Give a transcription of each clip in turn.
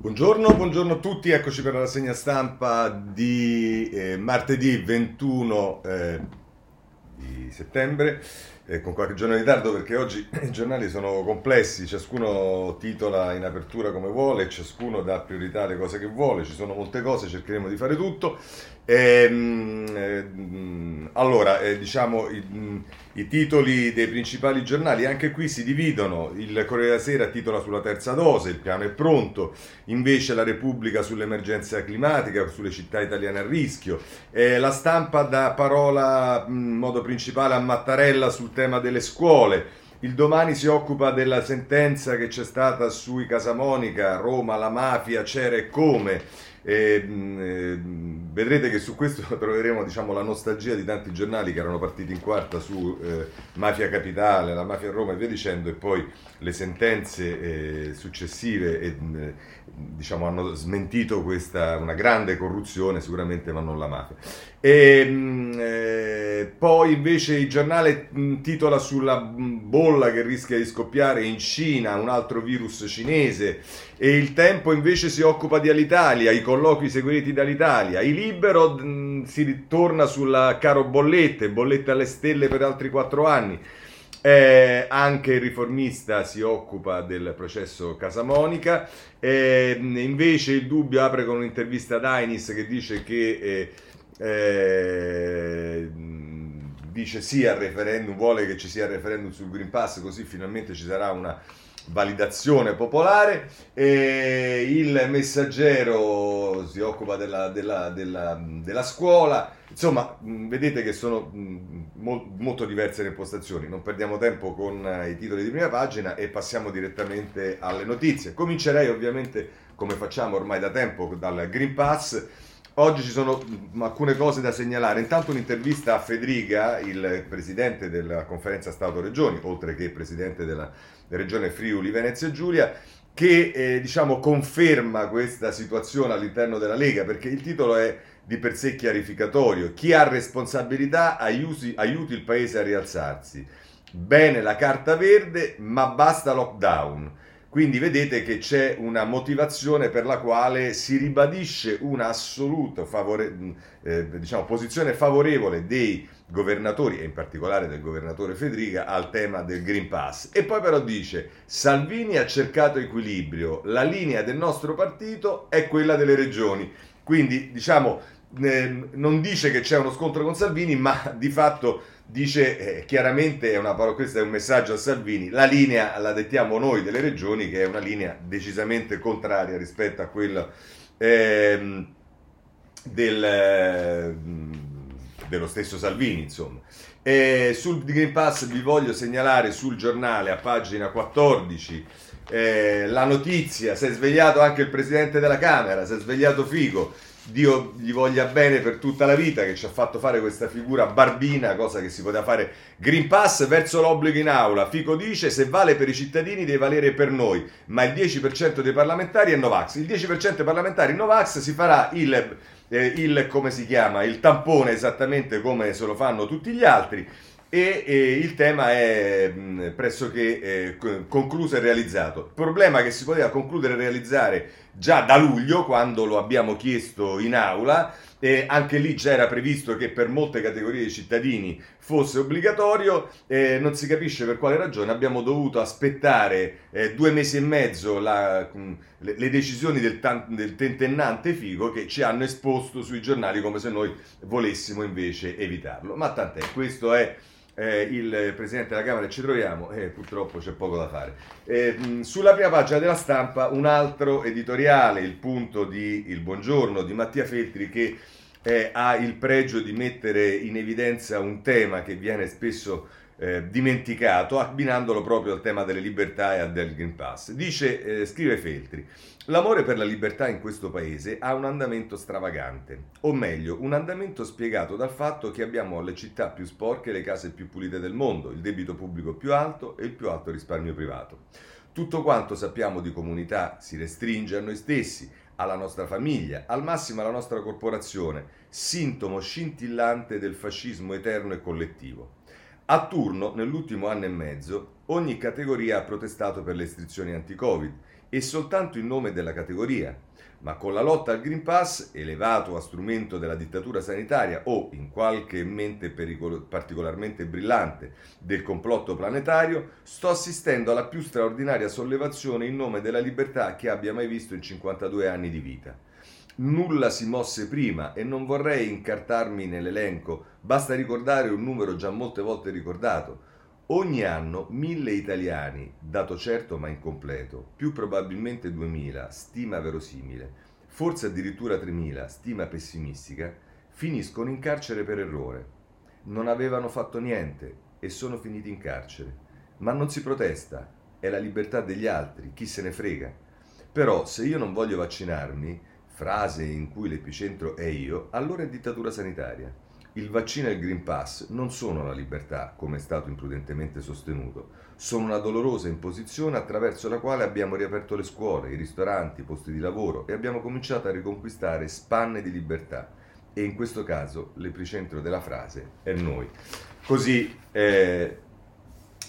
Buongiorno, buongiorno a tutti, eccoci per la rassegna stampa di eh, martedì 21 eh, di settembre, eh, con qualche giorno di ritardo perché oggi i giornali sono complessi, ciascuno titola in apertura come vuole, ciascuno dà priorità alle cose che vuole, ci sono molte cose, cercheremo di fare tutto. Ehm, eh, allora, eh, diciamo i, i, titoli dei principali giornali, anche qui si dividono. Il Corriere della Sera titola sulla terza dose, il piano è pronto, invece la Repubblica sull'emergenza climatica, sulle città italiane a rischio. Eh, la stampa dà parola in modo principale a Mattarella sul tema delle scuole. Il domani si occupa della sentenza che c'è stata sui Casamonica, Roma, la mafia, c'era e come. E, eh, vedrete che su questo troveremo diciamo, la nostalgia di tanti giornali che erano partiti in quarta su eh, Mafia Capitale, la Mafia Roma e via dicendo, e poi le sentenze eh, successive e, diciamo, hanno smentito questa una grande corruzione, sicuramente, ma non la mafia. E, eh, poi invece il giornale titola sulla bolla che rischia di scoppiare in Cina, un altro virus cinese, e il tempo invece si occupa di Alitalia, i colloqui seguiti dall'Italia. I Libero mh, si ritorna sulla caro bollette, bollette alle stelle per altri quattro anni. Eh, anche il riformista si occupa del processo Casamonica. Eh, invece il dubbio apre con un'intervista ad Ainis che dice che eh, eh, dice sì al referendum, vuole che ci sia il referendum sul Green Pass, così finalmente ci sarà una validazione popolare. E il messaggero si occupa della, della, della, della scuola. Insomma, vedete che sono molto diverse le impostazioni. Non perdiamo tempo con i titoli di prima pagina e passiamo direttamente alle notizie. Comincerei ovviamente, come facciamo ormai da tempo, dal Green Pass Oggi ci sono alcune cose da segnalare. Intanto un'intervista a Federica, il presidente della conferenza Stato-Regioni, oltre che presidente della regione Friuli Venezia Giulia, che eh, diciamo, conferma questa situazione all'interno della Lega, perché il titolo è di per sé chiarificatorio. Chi ha responsabilità aiuti, aiuti il paese a rialzarsi. Bene la carta verde, ma basta lockdown. Quindi vedete che c'è una motivazione per la quale si ribadisce una assoluta favore, eh, diciamo, posizione favorevole dei governatori e in particolare del governatore Federica al tema del Green Pass. E poi però dice Salvini ha cercato equilibrio, la linea del nostro partito è quella delle regioni. Quindi diciamo eh, non dice che c'è uno scontro con Salvini, ma di fatto dice eh, chiaramente, è una, questo è un messaggio a Salvini, la linea la dettiamo noi delle regioni che è una linea decisamente contraria rispetto a quella eh, del, eh, dello stesso Salvini, insomma. E sul Green Pass vi voglio segnalare sul giornale a pagina 14 eh, la notizia, si è svegliato anche il Presidente della Camera, si è svegliato Figo, Dio gli voglia bene per tutta la vita che ci ha fatto fare questa figura barbina, cosa che si poteva fare. Green Pass verso l'obbligo in aula. Fico dice se vale per i cittadini deve valere per noi, ma il 10% dei parlamentari è Novax. Il 10% dei parlamentari Novax si farà il, eh, il, come si chiama, il tampone esattamente come se lo fanno tutti gli altri e, e, il tema è mh, pressoché eh, concluso e realizzato. Il problema che si poteva concludere e realizzare già da luglio, quando lo abbiamo chiesto in aula, e anche lì già era previsto che per molte categorie di cittadini fosse obbligatorio, eh, non si capisce per quale ragione abbiamo dovuto aspettare eh, due mesi e mezzo la, mh, le, le, decisioni del, del tentennante Figo che ci hanno esposto sui giornali come se noi volessimo invece evitarlo. Ma tant'è, questo è eh, il Presidente della Camera e ci troviamo eh, purtroppo c'è poco da fare. Eh, sulla prima pagina della stampa un altro editoriale, il punto di Il Buongiorno di Mattia Feltri che eh, ha il pregio di mettere in evidenza un tema che viene spesso eh, dimenticato, abbinandolo proprio al tema delle libertà e al del Green Pass. Dice, eh, scrive Feltri, l'amore per la libertà in questo paese ha un andamento stravagante, o meglio, un andamento spiegato dal fatto che abbiamo le città più sporche e le case più pulite del mondo, il debito pubblico più alto e il più alto risparmio privato. Tutto quanto sappiamo di comunità si restringe a noi stessi, alla nostra famiglia, al massimo alla nostra corporazione, sintomo scintillante del fascismo eterno e collettivo. A turno, nell'ultimo anno e mezzo, ogni categoria ha protestato per le restrizioni anti-Covid. E soltanto in nome della categoria ma con la lotta al Green Pass, elevato a strumento della dittatura sanitaria o, in qualche mente pericolo- particolarmente brillante, del complotto planetario, sto assistendo alla più straordinaria sollevazione in nome della libertà che abbia mai visto in 52 anni di vita. Nulla si mosse prima e non vorrei incartarmi nell'elenco, basta ricordare un numero già molte volte ricordato. Ogni anno mille italiani, dato certo ma incompleto, più probabilmente 2000, stima verosimile, forse addirittura 3000, stima pessimistica, finiscono in carcere per errore. Non avevano fatto niente e sono finiti in carcere. Ma non si protesta, è la libertà degli altri, chi se ne frega. Però se io non voglio vaccinarmi, frase in cui l'epicentro è io, allora è dittatura sanitaria. Il vaccino e il Green Pass non sono la libertà, come è stato imprudentemente sostenuto, sono una dolorosa imposizione attraverso la quale abbiamo riaperto le scuole, i ristoranti, i posti di lavoro e abbiamo cominciato a riconquistare spanne di libertà. E in questo caso l'epicentro della frase è noi. Così eh,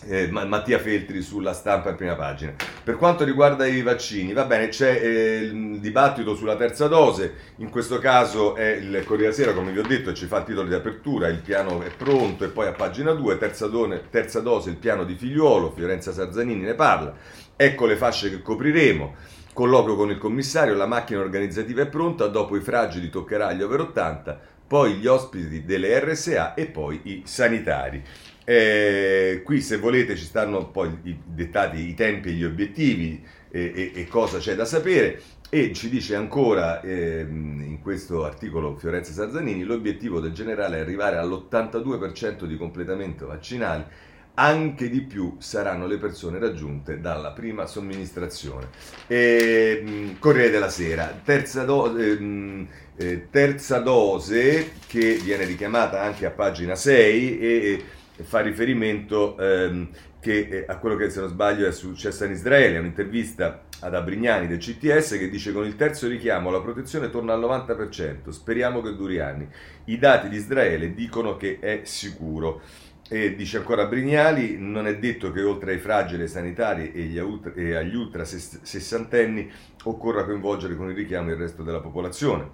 eh, Mattia Feltri sulla stampa in prima pagina. Per quanto riguarda i vaccini, va bene, c'è eh, il dibattito sulla terza dose, in questo caso è il Corriere Sera, come vi ho detto, ci fa il titolo di apertura, il piano è pronto e poi a pagina 2, terza, terza dose, il piano di figliuolo, Fiorenza Sarzanini ne parla, ecco le fasce che copriremo. Colloquio con il commissario, la macchina organizzativa è pronta, dopo i fragili toccherà gli over 80, poi gli ospiti delle RSA e poi i sanitari. Eh, qui se volete ci stanno poi i, dettati i tempi e gli obiettivi e, e, e cosa c'è da sapere e ci dice ancora ehm, in questo articolo Fiorenza Sarzanini l'obiettivo del generale è arrivare all'82% di completamento vaccinale anche di più saranno le persone raggiunte dalla prima somministrazione. E, mh, Corriere della Sera, terza, do- ehm, eh, terza, dose che viene richiamata anche a pagina 6 e, fa riferimento ehm, che, eh, a quello che se non sbaglio è successo in Israele, un'intervista ad Abrignani del CTS che dice con il terzo richiamo la protezione torna al 90%, speriamo che duri anni. I dati di Israele dicono che è sicuro. E dice ancora Brignali, non è detto che oltre ai fragili sanitari e, ultra, e agli ultra sessantenni occorra coinvolgere con il richiamo il resto della popolazione.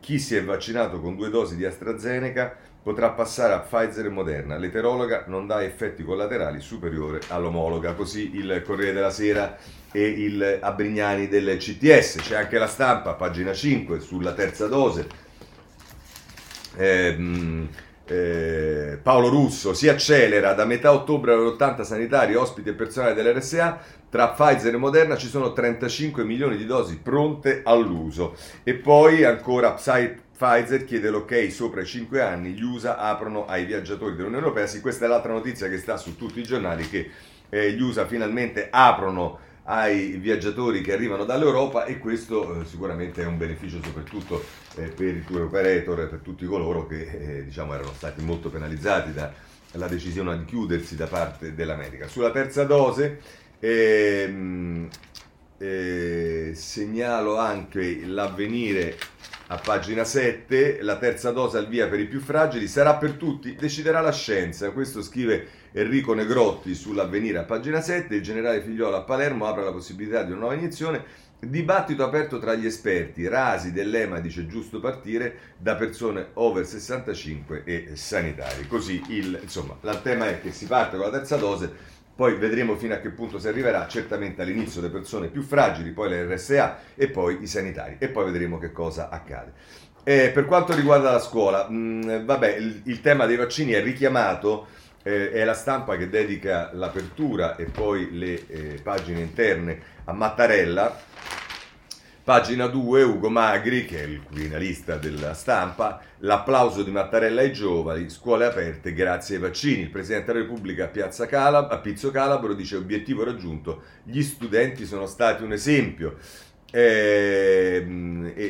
Chi si è vaccinato con due dosi di AstraZeneca potrà passare a Pfizer e Moderna. L'eterologa non dà effetti collaterali superiori all'omologa. Così il Corriere della Sera e il Abrignani del CTS. C'è anche la stampa, pagina 5, sulla terza dose. Eh, eh, Paolo Russo si accelera da metà ottobre all'80 sanitari, ospiti e personale dell'RSA. Tra Pfizer e Moderna ci sono 35 milioni di dosi pronte all'uso. E poi ancora Psy Pfizer chiede l'ok sopra i 5 anni, gli USA aprono ai viaggiatori dell'Unione Europea. Sì, questa è l'altra notizia che sta su tutti i giornali, che eh, gli USA finalmente aprono ai viaggiatori che arrivano dall'Europa e questo eh, sicuramente è un beneficio soprattutto per i tour operator, per tutti coloro che eh, diciamo, erano stati molto penalizzati dalla decisione di chiudersi da parte dell'America. Sulla terza dose ehm, eh, segnalo anche l'avvenire a pagina 7, la terza dose al via per i più fragili sarà per tutti, deciderà la scienza. Questo scrive Enrico Negrotti sull'avvenire a pagina 7. Il generale Figliolo a Palermo apre la possibilità di una nuova iniezione. Dibattito aperto tra gli esperti. Rasi dell'EMA dice giusto partire da persone over 65 e sanitari. Così il, insomma, il tema è che si parte con la terza dose poi vedremo fino a che punto si arriverà, certamente all'inizio le persone più fragili, poi le RSA e poi i sanitari e poi vedremo che cosa accade. Eh, per quanto riguarda la scuola, mh, mm, vabbè, il, il, tema dei vaccini è richiamato, eh, è la stampa che dedica l'apertura e poi le eh, pagine interne a Mattarella Pagina 2, Ugo Magri, che è il criminalista della stampa, l'applauso di Mattarella ai giovani, scuole aperte grazie ai vaccini. Il Presidente della Repubblica a, Piazza Calab- a Pizzo Calabro dice obiettivo raggiunto, gli studenti sono stati un esempio. Eh,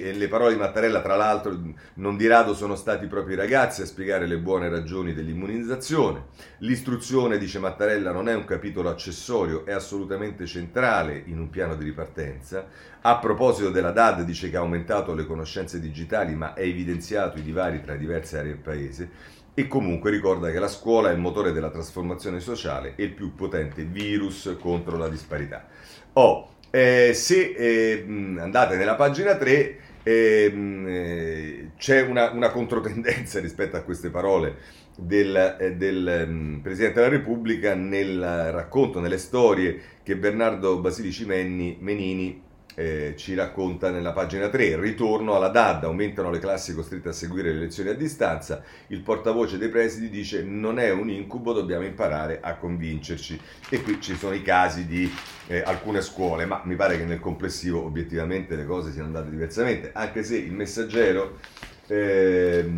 le parole di Mattarella, tra l'altro, non di rado sono stati i ragazzi a spiegare le buone ragioni dell'immunizzazione. L'istruzione, dice Mattarella, non è un capitolo accessorio, è assolutamente centrale in un piano di ripartenza. A proposito della DAD, dice che ha aumentato le conoscenze digitali, ma è evidenziato i divari tra diverse aree del paese. E comunque ricorda che la scuola è il motore della trasformazione sociale e il più potente virus contro la disparità. Oh, Eh, se eh, andate nella pagina 3 ehm, eh, c'è una, una, controtendenza rispetto a queste parole del, eh, del um, Presidente della Repubblica nel racconto, nelle storie che Bernardo Basilici Menini eh, ci racconta nella pagina 3. Ritorno alla DAD, aumentano le classi costrette a seguire le lezioni a distanza. Il portavoce dei presidi dice non è un incubo, dobbiamo imparare a convincerci. E qui ci sono i casi di eh, alcune scuole, ma mi pare che nel complessivo obiettivamente le cose siano andate diversamente, anche se il messaggero eh,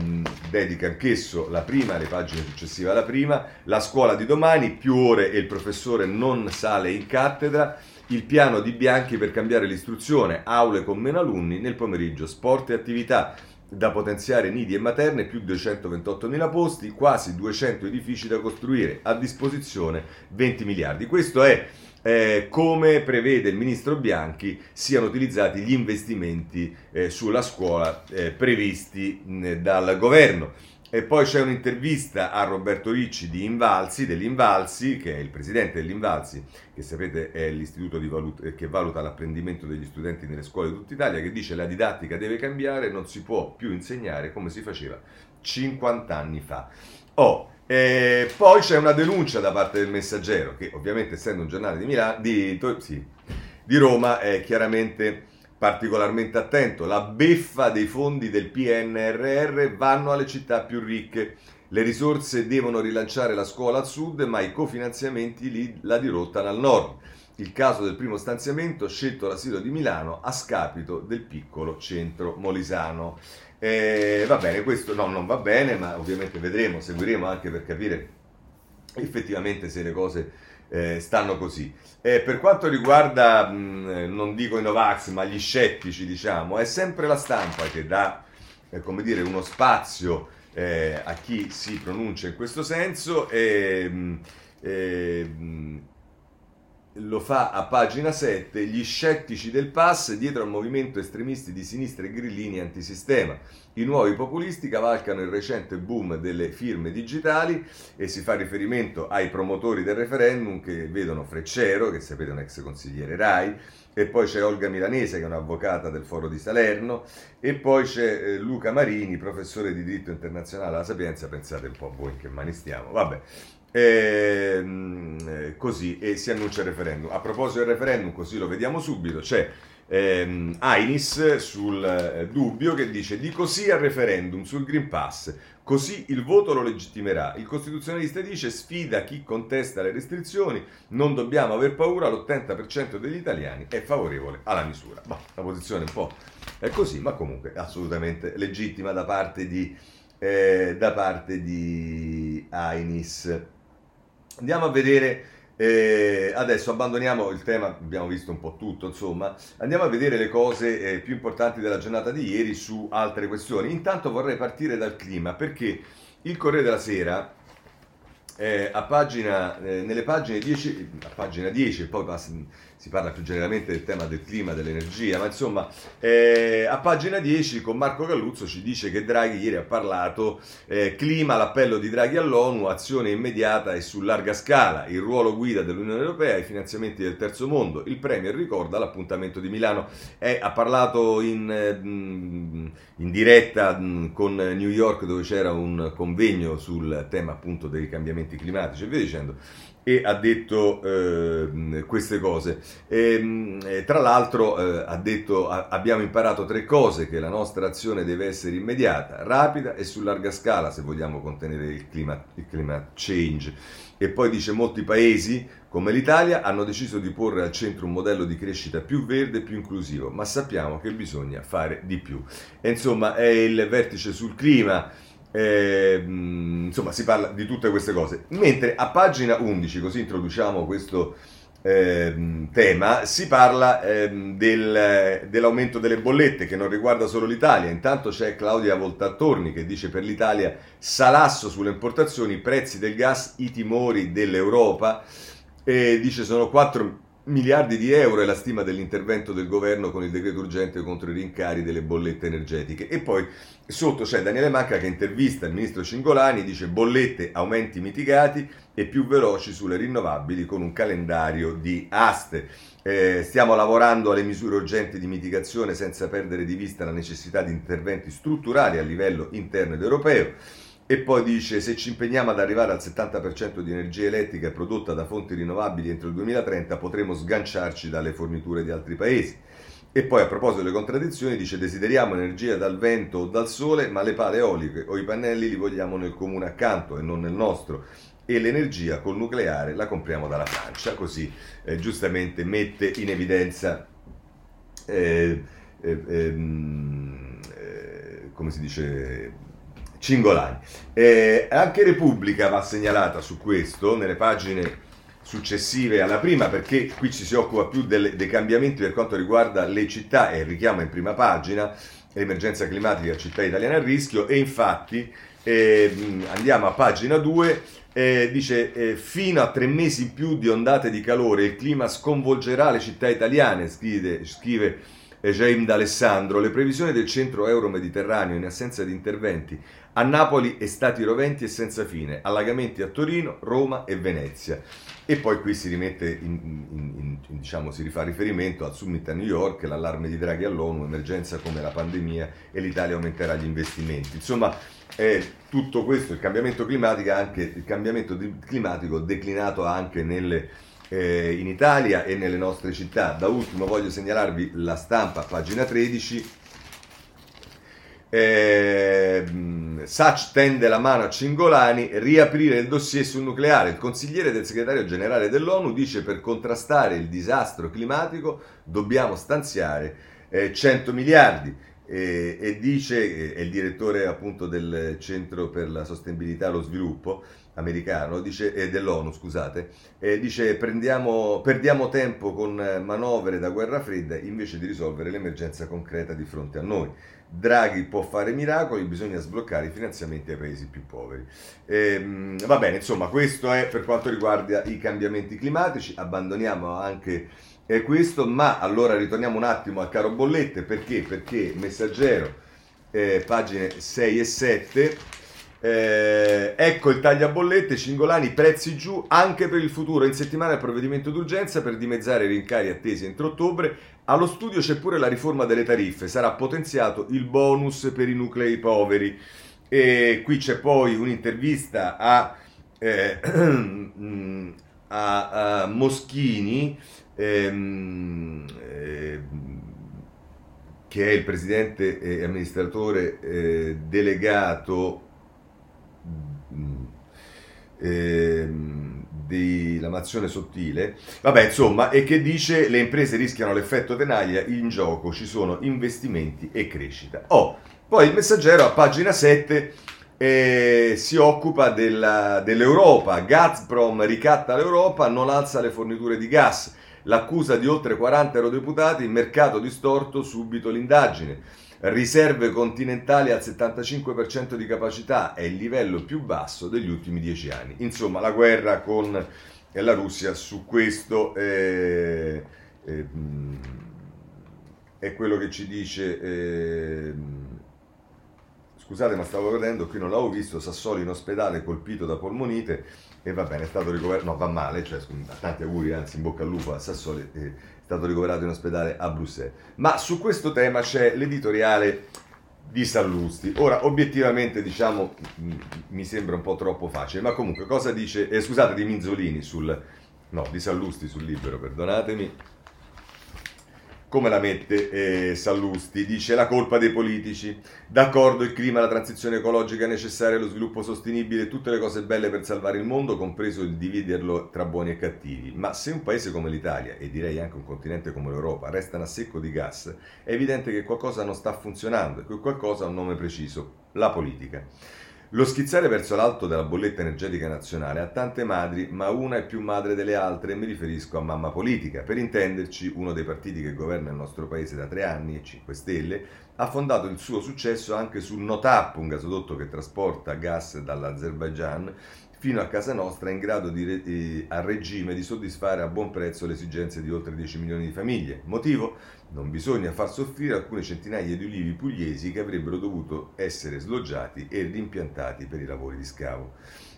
dedica anch'esso la prima, le pagine successive alla prima, la scuola di domani, più ore e il professore non sale in cattedra, il piano di Bianchi per cambiare l'istruzione, aule con meno alunni, nel pomeriggio sport e attività da potenziare nidi e materne, più 228.000 posti, quasi 200 edifici da costruire, a disposizione 20 miliardi. Questo è eh, come prevede il ministro Bianchi siano utilizzati gli investimenti eh, sulla scuola eh, previsti mh, dal governo. E poi c'è un'intervista a Roberto Ricci di Invalsi, dell'Invalsi, che è il presidente dell'Invalsi, che sapete è l'istituto valut- che valuta l'apprendimento degli studenti nelle scuole di tutta Italia, che dice la didattica deve cambiare, non si può più insegnare come si faceva 50 anni fa. Oh, eh, poi c'è una denuncia da parte del Messaggero, che ovviamente essendo un giornale di, Milano, di, sì, di Roma è chiaramente particolarmente attento. La beffa dei fondi del PNRR vanno alle città più ricche. Le risorse devono rilanciare la scuola al sud, ma i cofinanziamenti li, la dirottano al nord. Il caso del primo stanziamento scelto l'asilo di Milano a scapito del piccolo centro molisano. Eh, va bene, questo no, non va bene, ma ovviamente vedremo, seguiremo anche per capire effettivamente se le cose eh, stanno così. Eh, per quanto riguarda, mh, non dico i Novax, ma gli scettici, diciamo, è sempre la stampa che dà, eh, come dire, uno spazio eh, a chi si pronuncia in questo senso e, mh, e mh, lo fa a pagina 7, gli scettici del pass dietro al movimento estremisti di sinistra e grillini antisistema. I nuovi populisti cavalcano il recente boom delle firme digitali e si fa riferimento ai promotori del referendum che vedono Freccero, che sapete è un ex consigliere RAI, e poi c'è Olga Milanese che è un'avvocata del Foro di Salerno e poi c'è eh, Luca Marini, professore di diritto internazionale alla Sapienza, pensate un po' voi in che mani stiamo, vabbè. E, ehm, così e si annuncia il referendum. A proposito del referendum, così lo vediamo subito, c'è ehm, Ainis sul eh, dubbio che dice di così al referendum sul Green Pass, così il voto lo legittimerà. Il costituzionalista dice sfida chi contesta le restrizioni, non dobbiamo aver paura, l'80% degli italiani è favorevole alla misura. Bah, la posizione un po' è così, ma comunque assolutamente legittima da parte di, eh, da parte di Ainis. Andiamo a vedere, eh, adesso abbandoniamo il tema, abbiamo visto un po' tutto, insomma, andiamo a vedere le cose eh, più importanti della giornata di ieri su altre questioni. Intanto vorrei partire dal clima perché il Corriere della Sera, eh, a pagina, eh, nelle pagine 10, a pagina 10 e poi passa si parla più generalmente del tema del clima, dell'energia, ma insomma eh, a pagina 10 con Marco Galluzzo ci dice che Draghi ieri ha parlato eh, clima, l'appello di Draghi all'ONU, azione immediata e su larga scala, il ruolo guida dell'Unione Europea, i finanziamenti del terzo mondo, il Premier ricorda l'appuntamento di Milano, eh, ha parlato in, in diretta con New York dove c'era un convegno sul tema appunto dei cambiamenti climatici e via dicendo e ha detto eh, queste cose. E, ehm, e, tra l'altro eh, ha detto a, abbiamo imparato tre cose, che la nostra azione deve essere immediata, rapida e su larga scala se vogliamo contenere il climate, il climate change. E poi dice molti paesi come l'Italia hanno deciso di porre al centro un modello di crescita più verde e più inclusivo, ma sappiamo che bisogna fare di più. E insomma è il vertice sul clima eh, insomma, si parla di tutte queste cose. Mentre a pagina 11, così introduciamo questo eh, tema, si parla eh, del, dell'aumento delle bollette che non riguarda solo l'Italia. Intanto c'è Claudia Voltattorni che dice per l'Italia salasso sulle importazioni, prezzi del gas, i timori dell'Europa. E dice sono 4 miliardi di euro è la stima dell'intervento del governo con il decreto urgente contro i rincari delle bollette energetiche. E poi sotto c'è Daniele Manca che intervista il ministro Cingolani, dice bollette, aumenti mitigati e più veloci sulle rinnovabili con un calendario di aste. Eh, stiamo lavorando alle misure urgenti di mitigazione senza perdere di vista la necessità di interventi strutturali a livello interno ed europeo. E poi dice se ci impegniamo ad arrivare al 70% di energia elettrica prodotta da fonti rinnovabili entro il 2030 potremo sganciarci dalle forniture di altri paesi. E poi a proposito delle contraddizioni dice desideriamo energia dal vento o dal sole ma le pale eoliche o i pannelli li vogliamo nel comune accanto e non nel nostro e l'energia col nucleare la compriamo dalla Francia, così eh, giustamente mette in evidenza eh, eh, ehm, eh come si dice Cingolani. Eh, anche Repubblica va segnalata su questo, nelle pagine successive alla prima, perché qui ci si occupa più delle, dei cambiamenti per quanto riguarda le città e richiama in prima pagina l'emergenza climatica città italiane a rischio e infatti eh, andiamo a pagina 2 eh, dice eh, fino a tre mesi in più di ondate di calore il clima sconvolgerà le città italiane scrive, scrive Jaim D'Alessandro. Le previsioni del centro euro-mediterraneo in assenza di interventi a Napoli e stati roventi e senza fine, allagamenti a Torino, Roma e Venezia. E poi qui si rimette, in, in, in, diciamo, si rifà riferimento al summit a New York, l'allarme di Draghi all'ONU, emergenza come la pandemia e l'Italia aumenterà gli investimenti. Insomma, è tutto questo, il cambiamento climatico, anche, il cambiamento climatico declinato anche nelle, eh, in Italia e nelle nostre città. Da ultimo voglio segnalarvi la stampa, pagina 13, eh, Sacc tende la mano a Cingolani, riaprire il dossier sul nucleare. Il consigliere del segretario generale dell'ONU dice per contrastare il disastro climatico dobbiamo stanziare eh, 100 miliardi. Eh, e dice, è il direttore appunto del Centro per la Sostenibilità e lo Sviluppo americano, dice, eh, dell'ONU, scusate, eh, dice prendiamo, perdiamo tempo con manovre da guerra fredda invece di risolvere l'emergenza concreta di fronte a noi. Draghi può fare miracoli, bisogna sbloccare i finanziamenti ai paesi più poveri. E, va bene, insomma, questo è per quanto riguarda i cambiamenti climatici. Abbandoniamo anche eh, questo, ma allora ritorniamo un attimo al caro bollette. Perché? Perché Messaggero, eh, pagine 6 e 7 eh, ecco il tagliabollette, Cingolani, prezzi giù anche per il futuro. In settimana il provvedimento d'urgenza per dimezzare i rincari attesi entro ottobre. Allo studio c'è pure la riforma delle tariffe, sarà potenziato il bonus per i nuclei poveri. E qui c'è poi un'intervista a, eh, a, a Moschini, ehm, eh, che è il presidente e amministratore eh, delegato ehm, di lamazione sottile, vabbè insomma, e che dice le imprese rischiano l'effetto tenaglia, in gioco ci sono investimenti e crescita. Oh, poi il messaggero a pagina 7 eh, si occupa della, dell'Europa, Gazprom ricatta l'Europa, non alza le forniture di gas, l'accusa di oltre 40 eurodeputati, mercato distorto, subito l'indagine riserve continentali al 75% di capacità, è il livello più basso degli ultimi dieci anni. Insomma, la guerra con la Russia su questo è, è, è quello che ci dice... È, scusate ma stavo vedendo, qui non l'avevo visto, Sassoli in ospedale colpito da polmonite e va bene, è stato ricoverato, no va male, cioè, tanti auguri, anzi in bocca al lupo a Sassoli, eh, stato ricoverato in ospedale a Bruxelles. Ma su questo tema c'è l'editoriale di Sallusti. Ora, obiettivamente, diciamo, mi sembra un po' troppo facile, ma comunque, cosa dice, eh, scusate, di Minzolini sul, no, di Sallusti sul libro, perdonatemi, come la mette eh, Sallusti, dice la colpa dei politici, d'accordo il clima, la transizione ecologica necessaria, lo sviluppo sostenibile, tutte le cose belle per salvare il mondo, compreso il dividerlo tra buoni e cattivi, ma se un paese come l'Italia, e direi anche un continente come l'Europa, restano a secco di gas, è evidente che qualcosa non sta funzionando e quel qualcosa ha un nome preciso, la politica. Lo schizzare verso l'alto della bolletta energetica nazionale ha tante madri, ma una è più madre delle altre e mi riferisco a mamma politica. Per intenderci, uno dei partiti che governa il nostro paese da tre anni, 5 Stelle, ha fondato il suo successo anche sul Notap, un gasodotto che trasporta gas dall'Azerbaijan fino a casa nostra in grado di, eh, a regime di soddisfare a buon prezzo le esigenze di oltre 10 milioni di famiglie. Motivo? Non bisogna far soffrire alcune centinaia di ulivi pugliesi che avrebbero dovuto essere sloggiati e rimpiantati per i lavori di scavo.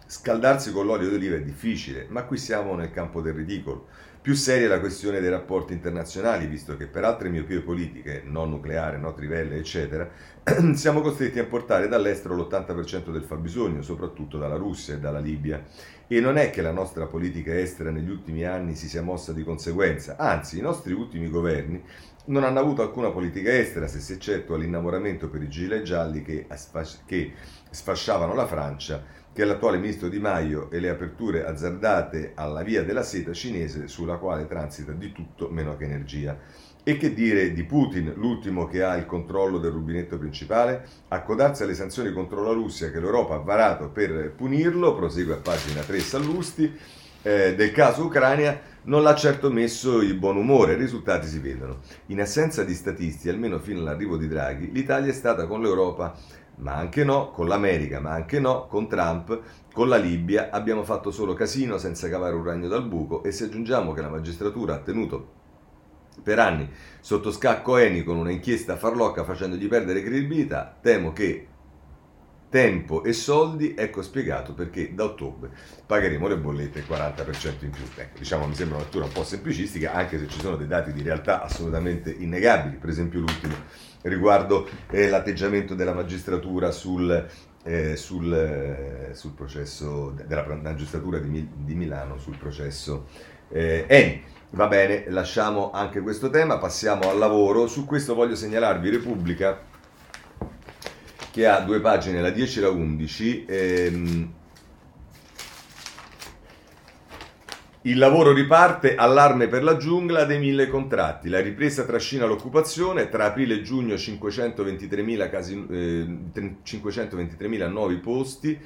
Scaldarsi con l'olio d'oliva è difficile, ma qui siamo nel campo del ridicolo. Più seria è la questione dei rapporti internazionali, visto che per altre miopie politiche, non nucleare, no trivelle, eccetera, siamo costretti a importare dall'estero l'80% del fabbisogno, soprattutto dalla Russia e dalla Libia. E non è che la nostra politica estera negli ultimi anni si sia mossa di conseguenza, anzi i nostri ultimi governi non hanno avuto alcuna politica estera, se si eccettua l'innamoramento per i gilet gialli che, che sfasciavano la Francia che l'attuale ministro Di Maio e le aperture azzardate alla via della seta cinese sulla quale transita di tutto meno che energia. E che dire di Putin, l'ultimo che ha il controllo del rubinetto principale? Accodarsi alle sanzioni contro la Russia che l'Europa ha varato per punirlo, prosegue a pagina 3 Sallusti, eh, del caso Ucraina non l'ha certo messo il buon umore, i risultati si vedono. In assenza di statisti, almeno fino all'arrivo di Draghi, l'Italia è stata con l'Europa ma anche no, con l'America, ma anche no, con Trump, con la Libia abbiamo fatto solo casino senza cavare un ragno dal buco e se aggiungiamo che la magistratura ha tenuto per anni sotto scacco Eni con una inchiesta farlocca facendogli perdere credibilità, temo che tempo e soldi, ecco spiegato perché da ottobre pagheremo le bollette il 40% in più. Ecco, diciamo mi sembra una lettura un po' semplicistica, anche se ci sono dei dati di realtà assolutamente innegabili, per esempio l'ultimo riguardo eh, l'atteggiamento della magistratura sul, eh, sul, eh, sul, processo della magistratura di, di, Milano sul processo eh, Eni. Va bene, lasciamo anche questo tema, passiamo al lavoro. Su questo voglio segnalarvi Repubblica che ha due pagine, la 10 e la 11. Ehm, Il lavoro riparte, allarme per la giungla dei mille contratti. La ripresa trascina l'occupazione, tra aprile e giugno 523.000, casi, eh, 523.000 nuovi posti,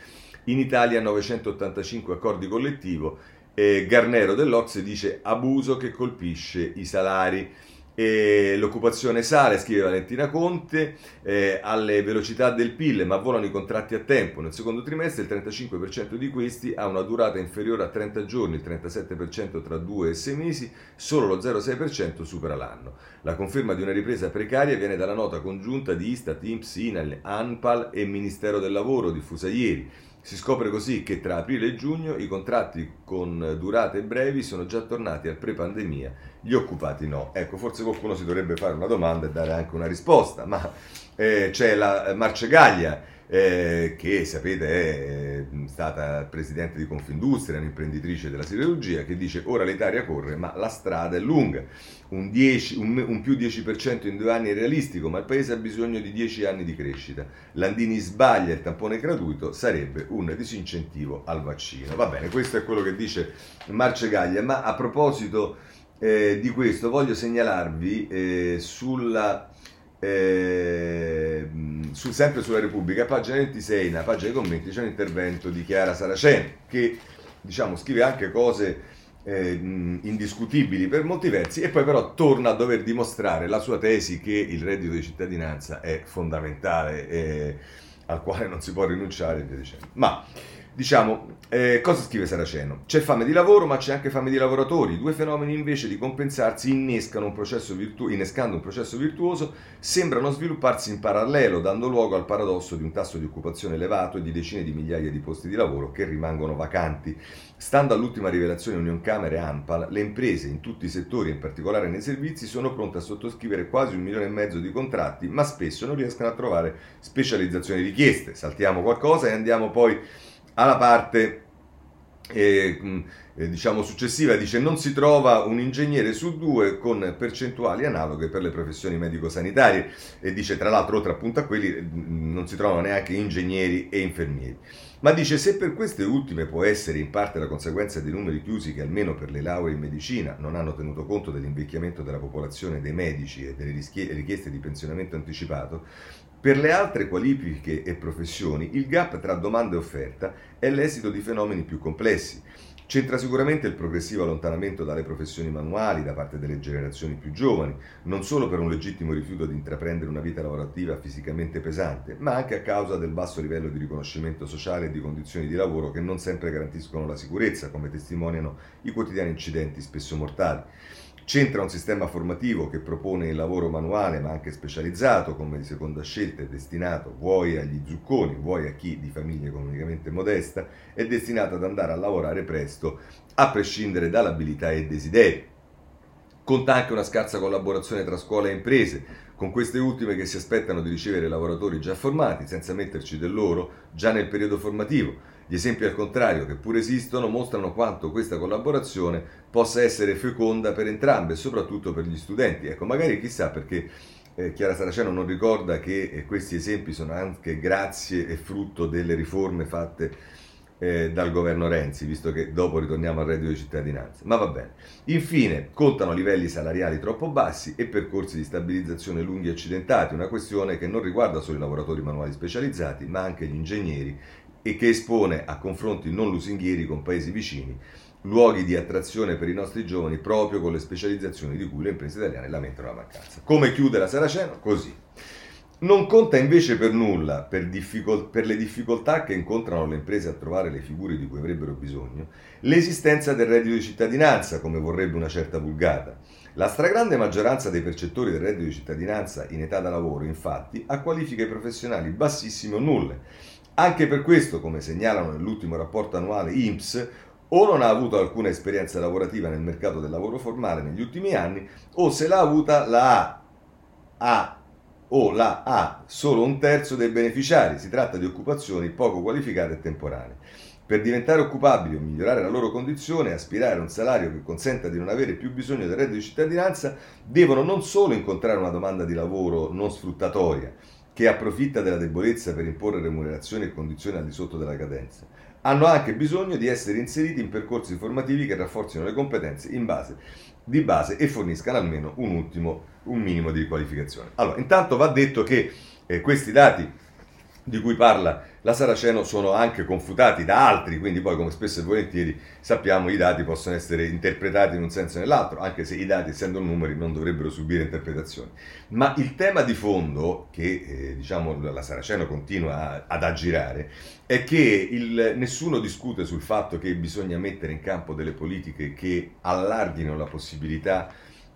in Italia 985 accordi collettivi. Eh, Garnero dell'Ox dice abuso che colpisce i salari. E l'occupazione sale, scrive Valentina Conte, eh, alle velocità del PIL, ma volano i contratti a tempo. Nel secondo trimestre il 35% di questi ha una durata inferiore a 30 giorni, il 37% tra 2 e 6 mesi, solo lo 0,6% supera l'anno. La conferma di una ripresa precaria viene dalla nota congiunta di Istat, INPS, INAL, ANPAL e Ministero del Lavoro diffusa ieri. Si scopre così che tra aprile e giugno i contratti con durate brevi sono già tornati al pre-pandemia, gli occupati no. Ecco, forse qualcuno si dovrebbe fare una domanda e dare anche una risposta, ma eh, c'è la Marcegaglia eh, che sapete è stata presidente di Confindustria, un'imprenditrice della siderurgia, che dice ora l'Italia corre ma la strada è lunga un, 10, un, un, più 10% in due anni è realistico, ma il paese ha bisogno di 10 anni di crescita. Landini sbaglia, il tampone gratuito sarebbe un disincentivo al vaccino. Va bene, questo è quello che dice Marcegaglia, ma a proposito eh, di questo voglio segnalarvi eh, sulla... Eh, su, sempre sulla Repubblica, pagina 26, nella pagina dei commenti, c'è un intervento di Chiara Saracen che diciamo, scrive anche cose eh, indiscutibili per molti versi e poi però torna a dover dimostrare la sua tesi che il reddito di cittadinanza è fondamentale e al quale non si può rinunciare e via dicendo. Ma Diciamo, eh, cosa scrive Saraceno? C'è fame di lavoro, ma c'è anche fame di lavoratori. Due fenomeni invece di compensarsi un virtu- innescando un processo virtuoso, sembrano svilupparsi in parallelo, dando luogo al paradosso di un tasso di occupazione elevato e di decine di migliaia di posti di lavoro che rimangono vacanti. Stando all'ultima rivelazione Union Camere Ampal, le imprese in tutti i settori, in particolare nei servizi, sono pronte a sottoscrivere quasi un milione e mezzo di contratti, ma spesso non riescono a trovare specializzazioni richieste. Saltiamo qualcosa e andiamo poi alla parte eh, diciamo successiva dice non si trova un ingegnere su due con percentuali analoghe per le professioni medico-sanitarie e dice tra l'altro oltre appunto a quelli mm, non si trovano neanche ingegneri e infermieri. Ma dice se per queste ultime può essere in parte la conseguenza dei numeri chiusi che almeno per le lauree in medicina non hanno tenuto conto dell'invecchiamento della popolazione dei medici e delle richieste di pensionamento anticipato, per le altre qualifiche e professioni il gap tra domanda e offerta è l'esito di fenomeni più complessi. C'entra sicuramente il progressivo allontanamento dalle professioni manuali da parte delle generazioni più giovani, non solo per un legittimo rifiuto di intraprendere una vita lavorativa fisicamente pesante, ma anche a causa del basso livello di riconoscimento sociale e di condizioni di lavoro che non sempre garantiscono la sicurezza, come testimoniano i quotidiani incidenti spesso mortali. C'entra un sistema formativo che propone il lavoro manuale ma anche specializzato come di seconda scelta è destinato vuoi agli zucconi, vuoi a chi di famiglia economicamente modesta è destinato ad andare a lavorare presto a prescindere dall'abilità e desideri. Conta anche una scarsa collaborazione tra scuola e imprese, con queste ultime che si aspettano di ricevere lavoratori già formati senza metterci del loro già nel periodo formativo gli esempi al contrario, che pure esistono, mostrano quanto questa collaborazione possa essere feconda per entrambe, soprattutto per gli studenti. Ecco, magari chissà perché eh, Chiara Saraceno non ricorda che eh, questi esempi sono anche grazie e frutto delle riforme fatte eh, dal governo Renzi, visto che dopo ritorniamo al reddito di cittadinanza. Ma va bene. Infine, contano livelli salariali troppo bassi e percorsi di stabilizzazione lunghi e accidentati, una questione che non riguarda solo i lavoratori manuali specializzati, ma anche gli ingegneri e che espone a confronti non lusinghieri con paesi vicini luoghi di attrazione per i nostri giovani proprio con le specializzazioni di cui le imprese italiane lamentano la mancanza. Come chiude la Saraceno? Così. Non conta invece per nulla, per, difficol- per, le difficoltà che incontrano le imprese a trovare le figure di cui avrebbero bisogno, l'esistenza del reddito di cittadinanza, come vorrebbe una certa vulgata. La stragrande maggioranza dei percettori del reddito di cittadinanza in età da lavoro, infatti, ha qualifiche professionali bassissime o nulle anche per questo, come segnalano nell'ultimo rapporto annuale INPS, o non ha avuto alcuna esperienza lavorativa nel mercato del lavoro formale negli ultimi anni, o se l'ha avuta la ha, ha o la ha solo un terzo dei beneficiari. Si tratta di occupazioni poco qualificate e temporanee. Per diventare occupabili o migliorare la loro condizione e aspirare a un salario che consenta di non avere più bisogno del reddito di cittadinanza, devono non solo incontrare una domanda di lavoro non sfruttatoria, che approfitta della debolezza per imporre remunerazioni e condizioni al di sotto della cadenza. Hanno anche bisogno di essere inseriti in percorsi formativi che rafforzino le competenze base, di base e forniscano almeno un, ultimo, un minimo di qualificazione. Allora, intanto va detto che eh, questi dati di cui parla la Saraceno sono anche confutati da altri, quindi poi come spesso e volentieri sappiamo i dati possono essere interpretati in un senso o nell'altro, anche se i dati essendo numeri non dovrebbero subire interpretazioni. Ma il tema di fondo che eh, diciamo la Saraceno continua ad aggirare è che il, nessuno discute sul fatto che bisogna mettere in campo delle politiche che allarghino la possibilità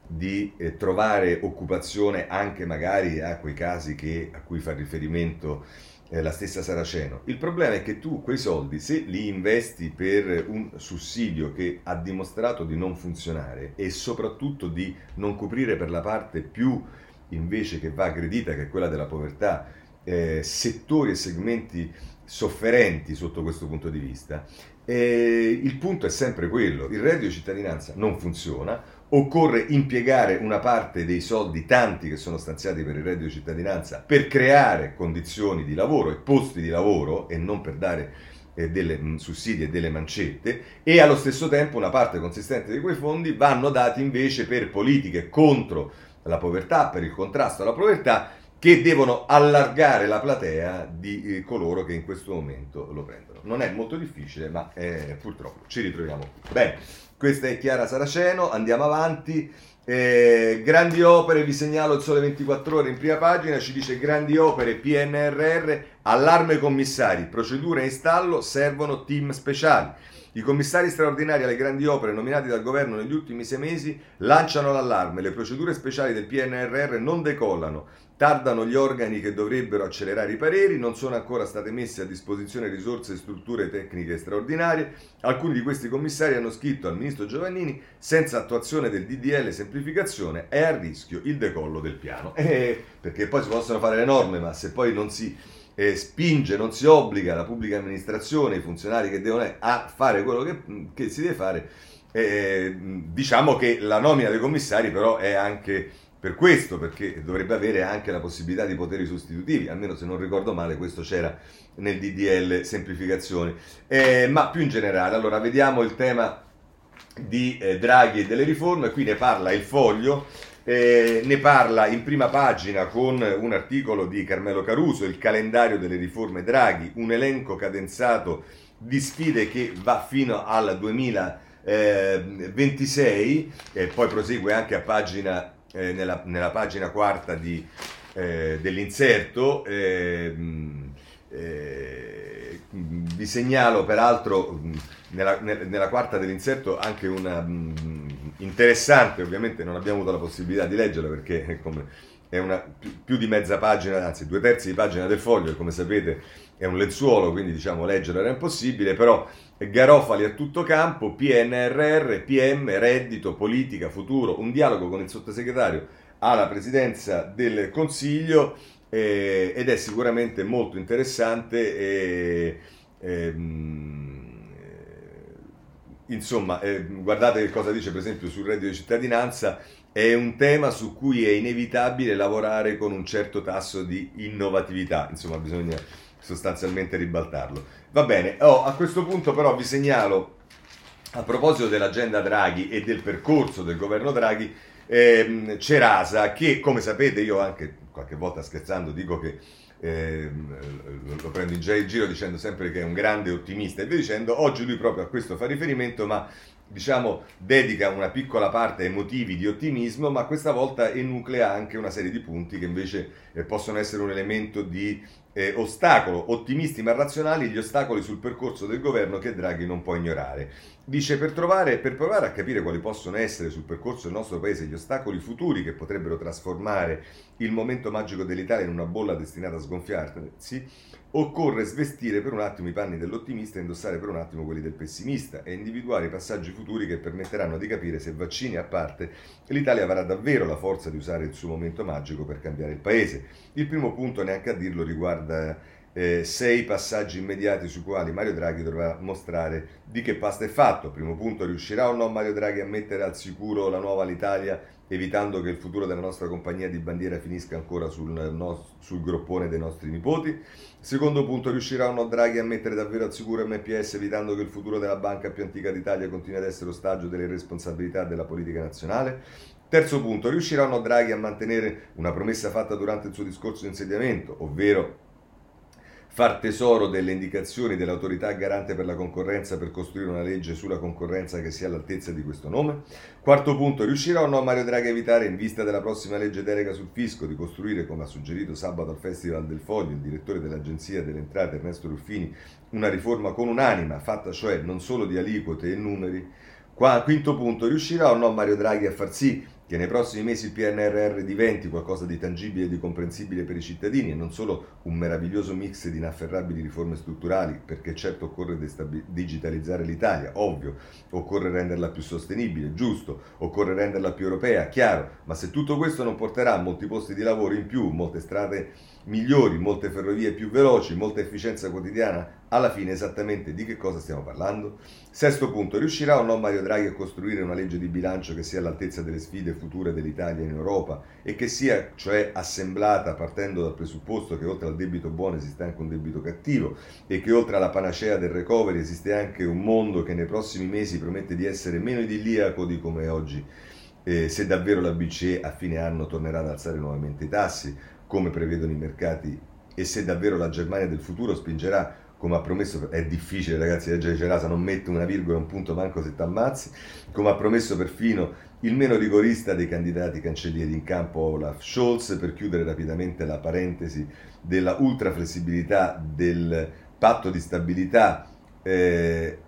di eh, trovare occupazione anche magari a quei casi che, a cui fa riferimento eh, la stessa Saraceno. Il problema è che tu quei soldi, se li investi per un sussidio che ha dimostrato di non funzionare e soprattutto di non coprire per la parte più invece che va aggredita, che è quella della povertà, eh, settori e segmenti sofferenti sotto questo punto di vista, eh, il punto è sempre quello, il reddito di cittadinanza non funziona, occorre impiegare una parte dei soldi, tanti che sono stanziati per il reddito di cittadinanza, per creare condizioni di lavoro e posti di lavoro e non per dare eh, delle mh, sussidi e delle mancette e allo stesso tempo una parte consistente di quei fondi vanno dati invece per politiche contro la povertà, per il contrasto alla povertà che devono allargare la platea di eh, coloro che in questo momento lo prendono. Non è molto difficile, ma eh, purtroppo ci ritroviamo qui. Bene, questa è Chiara Saraceno, andiamo avanti. Eh, grandi opere, vi segnalo il sole 24 ore in prima pagina, ci dice grandi opere PNRR, allarme commissari, procedure in stallo, servono team speciali. I commissari straordinari alle grandi opere nominati dal governo negli ultimi sei mesi lanciano l'allarme, le procedure speciali del PNRR non decollano, Tardano gli organi che dovrebbero accelerare i pareri, non sono ancora state messe a disposizione risorse e strutture tecniche straordinarie. Alcuni di questi commissari hanno scritto al ministro Giovannini: senza attuazione del DDL semplificazione è a rischio il decollo del piano. Eh, perché poi si possono fare le norme, ma se poi non si eh, spinge, non si obbliga la pubblica amministrazione, i funzionari che devono eh, a fare quello che, che si deve fare, eh, diciamo che la nomina dei commissari però è anche per questo, perché dovrebbe avere anche la possibilità di poteri sostitutivi, almeno se non ricordo male questo c'era nel DDL semplificazioni, eh, ma più in generale, allora vediamo il tema di eh, Draghi e delle riforme, qui ne parla il foglio, eh, ne parla in prima pagina con un articolo di Carmelo Caruso, il calendario delle riforme Draghi, un elenco cadenzato di sfide che va fino al 2026 e poi prosegue anche a pagina, eh, nella, nella, pagina quarta di, eh, dell'inserto. Ehm, eh, vi segnalo peraltro nella, nella, quarta dell'inserto anche una mh, interessante, ovviamente non abbiamo avuto la possibilità di leggerla perché è, come, è una, più, di mezza pagina, anzi due terzi di pagina del foglio, e come sapete è un lenzuolo, quindi diciamo leggerla era impossibile, però Garofali a tutto campo, PNRR, PM, reddito, politica, futuro, un dialogo con il sottosegretario alla presidenza del Consiglio eh, ed è sicuramente molto interessante. E, ehm, eh, insomma, eh, guardate cosa dice per esempio sul reddito di cittadinanza, è un tema su cui è inevitabile lavorare con un certo tasso di innovatività, insomma bisogna sostanzialmente ribaltarlo. Va bene, oh, a questo punto però vi segnalo, a proposito dell'agenda Draghi e del percorso del governo Draghi, ehm, Cerasa, che come sapete io anche qualche volta scherzando dico che eh, lo prendo in giro dicendo sempre che è un grande ottimista e via dicendo, oggi lui proprio a questo fa riferimento, ma diciamo dedica una piccola parte ai motivi di ottimismo, ma questa volta enuclea anche una serie di punti che invece eh, possono essere un elemento di eh, ostacolo, ottimisti ma razionali, gli ostacoli sul percorso del governo che Draghi non può ignorare. Dice per, trovare, per provare a capire quali possono essere sul percorso del nostro paese gli ostacoli futuri che potrebbero trasformare il momento magico dell'Italia in una bolla destinata a sgonfiarsi, occorre svestire per un attimo i panni dell'ottimista e indossare per un attimo quelli del pessimista e individuare i passaggi futuri che permetteranno di capire se vaccini a parte l'Italia avrà davvero la forza di usare il suo momento magico per cambiare il paese. Il primo punto, neanche a dirlo, riguarda eh, sei passaggi immediati sui quali Mario Draghi dovrà mostrare di che pasta è fatto. Primo punto, riuscirà o no Mario Draghi a mettere al sicuro la nuova l'Italia evitando che il futuro della nostra compagnia di bandiera finisca ancora sul, no, sul groppone dei nostri nipoti? Secondo punto, riuscirà o no Draghi a mettere davvero al sicuro MPS evitando che il futuro della banca più antica d'Italia continui ad essere ostaggio delle responsabilità della politica nazionale? Terzo punto, riuscirà o no Draghi a mantenere una promessa fatta durante il suo discorso di insediamento, ovvero far tesoro delle indicazioni dell'autorità garante per la concorrenza per costruire una legge sulla concorrenza che sia all'altezza di questo nome? Quarto punto, riuscirà o no Mario Draghi a evitare, in vista della prossima legge delega sul fisco, di costruire, come ha suggerito sabato al Festival del Foglio il direttore dell'Agenzia delle Entrate Ernesto Ruffini, una riforma con un'anima, fatta cioè non solo di aliquote e numeri? Quinto punto, riuscirà o no Mario Draghi a far sì che nei prossimi mesi il PNRR diventi qualcosa di tangibile e di comprensibile per i cittadini e non solo un meraviglioso mix di inafferrabili riforme strutturali, perché certo occorre digitalizzare l'Italia, ovvio, occorre renderla più sostenibile, giusto, occorre renderla più europea, chiaro, ma se tutto questo non porterà a molti posti di lavoro in più, molte strade migliori, molte ferrovie più veloci, molta efficienza quotidiana, alla fine esattamente di che cosa stiamo parlando? Sesto punto, riuscirà o no Mario Draghi a costruire una legge di bilancio che sia all'altezza delle sfide future dell'Italia in Europa e che sia cioè assemblata partendo dal presupposto che oltre al debito buono esiste anche un debito cattivo e che oltre alla panacea del recovery esiste anche un mondo che nei prossimi mesi promette di essere meno idilliaco di come è oggi? Eh, se davvero la BCE a fine anno tornerà ad alzare nuovamente i tassi, come prevedono i mercati e se davvero la Germania del futuro spingerà come ha promesso, è difficile ragazzi leggere Cerasa, non mette una virgola, un punto manco se t'ammazzi, come ha promesso perfino il meno rigorista dei candidati cancellieri in campo Olaf Scholz per chiudere rapidamente la parentesi della ultra flessibilità del patto di stabilità eh,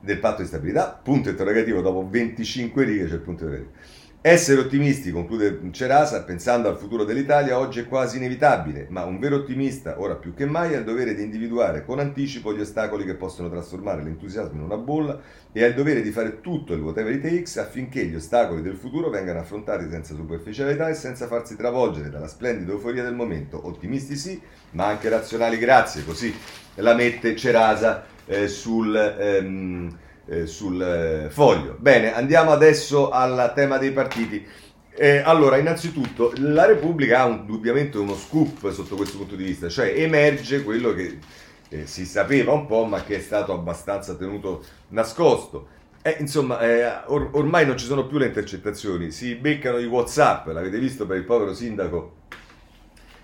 del patto di stabilità, punto interrogativo dopo 25 righe c'è il punto interrogativo essere ottimisti, conclude Cerasa, pensando al futuro dell'Italia, oggi è quasi inevitabile, ma un vero ottimista, ora più che mai, ha il dovere di individuare con anticipo gli ostacoli che possono trasformare l'entusiasmo in una bolla e ha il dovere di fare tutto il whatever it takes affinché gli ostacoli del futuro vengano affrontati senza superficialità e senza farsi travolgere dalla splendida euforia del momento. Ottimisti sì, ma anche razionali grazie, così la mette Cerasa eh, sul... Ehm, eh, sul eh, foglio. Bene, andiamo adesso al tema dei partiti. Eh, allora, innanzitutto, la Repubblica ha un, indubbiamente uno scoop sotto questo punto di vista, cioè emerge quello che eh, si sapeva un po', ma che è stato abbastanza tenuto nascosto. Eh, insomma, eh, or- ormai non ci sono più le intercettazioni, si beccano i WhatsApp, l'avete visto per il povero sindaco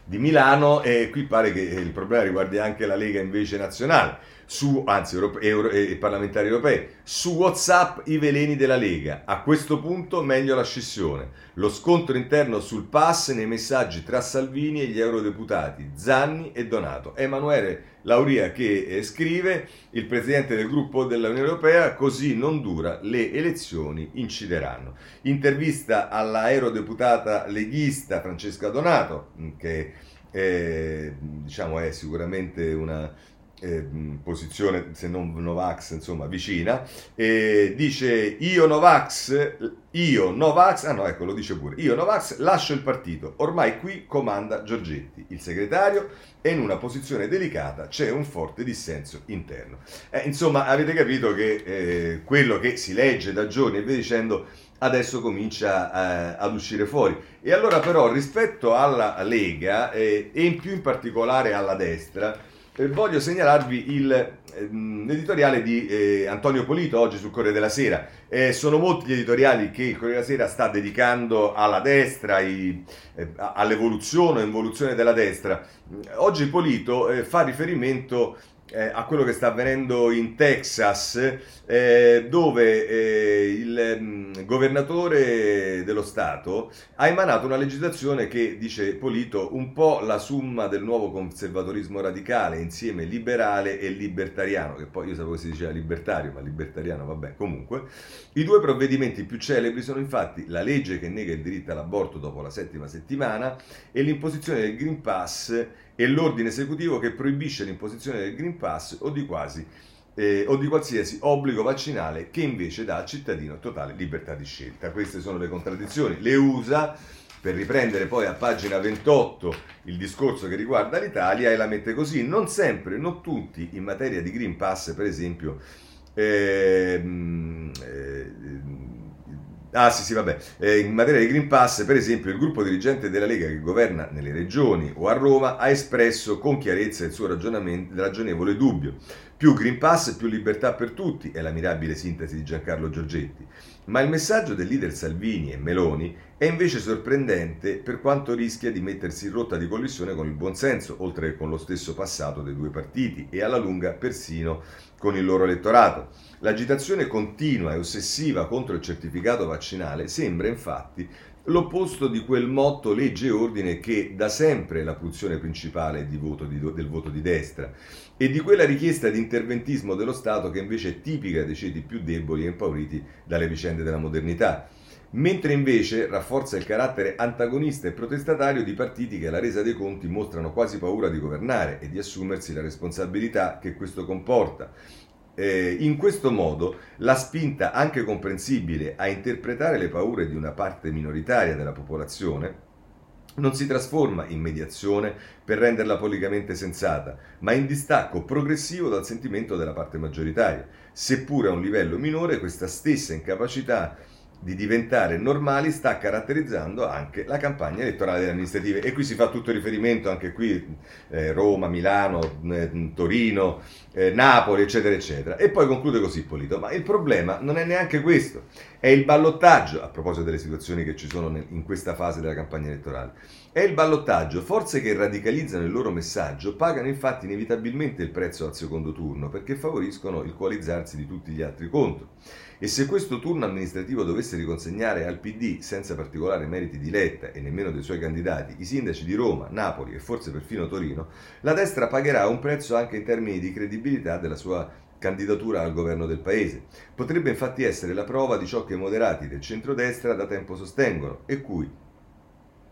di Milano e qui pare che il problema riguardi anche la Lega invece nazionale su, anzi europe, euro, e parlamentari europei, su Whatsapp i veleni della Lega. A questo punto meglio la scissione. Lo scontro interno sul pass nei messaggi tra Salvini e gli eurodeputati Zanni e Donato. Emanuele Lauria che eh, scrive, il presidente del gruppo dell'Unione Europea, così non dura, le elezioni incideranno. Intervista alla eurodeputata leghista Francesca Donato, che eh, diciamo è sicuramente una eh, posizione, se non Novax, insomma, vicina, e dice io Novax, io Novax, ah no, ecco, lo dice pure, io Novax lascio il partito, ormai qui comanda Giorgetti, il segretario, e in una posizione delicata c'è un forte dissenso interno. Eh, insomma, avete capito che eh, quello che si legge da giorni e via dicendo adesso comincia eh, ad uscire fuori. E allora però rispetto alla Lega eh, e in più in particolare alla destra, eh, voglio segnalarvi il, ehm, l'editoriale di eh, Antonio Polito oggi sul Corriere della Sera. Eh, sono molti gli editoriali che il Corriere della Sera sta dedicando alla destra, ai, eh, all'evoluzione e involuzione della destra. Oggi Polito eh, fa riferimento eh, a quello che sta avvenendo in Texas, eh, dove eh, il mh, mm, governatore dello Stato ha emanato una legislazione che, dice Polito, un po' la summa del nuovo conservatorismo radicale, insieme liberale e libertariano, che poi io sapevo che si diceva libertario, ma libertariano vabbè, comunque. I due provvedimenti più celebri sono infatti la legge che nega il diritto all'aborto dopo la settima settimana e l'imposizione del Green Pass e l'ordine esecutivo che proibisce l'imposizione del Green Pass o di, quasi, eh, o di qualsiasi obbligo vaccinale che invece dà al cittadino totale libertà di scelta. Queste sono le contraddizioni. Le USA, per riprendere poi a pagina 28 il discorso che riguarda l'Italia, e la mette così, non sempre, non tutti, in materia di Green Pass per esempio, eh, eh, Ah sì, sì, vabbè. Eh, in materia di Green Pass, per esempio, il gruppo dirigente della Lega che governa nelle regioni o a Roma ha espresso con chiarezza il suo ragionevole dubbio. Più Green Pass, più libertà per tutti, è la mirabile sintesi di Giancarlo Giorgetti. Ma il messaggio del leader Salvini e Meloni è invece sorprendente per quanto rischia di mettersi in rotta di collisione con il buonsenso, oltre che con lo stesso passato dei due partiti e alla lunga persino con il loro elettorato. L'agitazione continua e ossessiva contro il certificato vaccinale sembra infatti l'opposto di quel motto legge e ordine che da sempre è la pulsione principale di voto di, del voto di destra e di quella richiesta di interventismo dello Stato che invece è tipica dei ceti più deboli e impauriti dalle vicende della modernità. Mentre invece rafforza il carattere antagonista e protestatario di partiti che alla resa dei conti mostrano quasi paura di governare e di assumersi la responsabilità che questo comporta eh, in questo modo la spinta anche comprensibile a interpretare le paure di una parte minoritaria della popolazione non si trasforma in mediazione per renderla politicamente sensata, ma in distacco progressivo dal sentimento della parte maggioritaria. Seppure a un livello minore, questa stessa incapacità di diventare normali sta caratterizzando anche la campagna elettorale delle amministrative. E qui si fa tutto riferimento anche qui eh, Roma, Milano, eh, Torino, eh, Napoli eccetera eccetera. E poi conclude così Polito ma il problema non è neanche questo è il ballottaggio a proposito delle situazioni che ci sono in questa fase della campagna elettorale è il ballottaggio. Forze che radicalizzano il loro messaggio pagano infatti inevitabilmente il prezzo al secondo turno perché favoriscono il coalizzarsi di tutti gli altri contro e se questo turno amministrativo dovesse riconsegnare al PD, senza particolari meriti di Letta e nemmeno dei suoi candidati, i sindaci di Roma, Napoli e forse perfino Torino, la destra pagherà un prezzo anche in termini di credibilità della sua candidatura al governo del paese. Potrebbe infatti essere la prova di ciò che i moderati del centrodestra da tempo sostengono e cui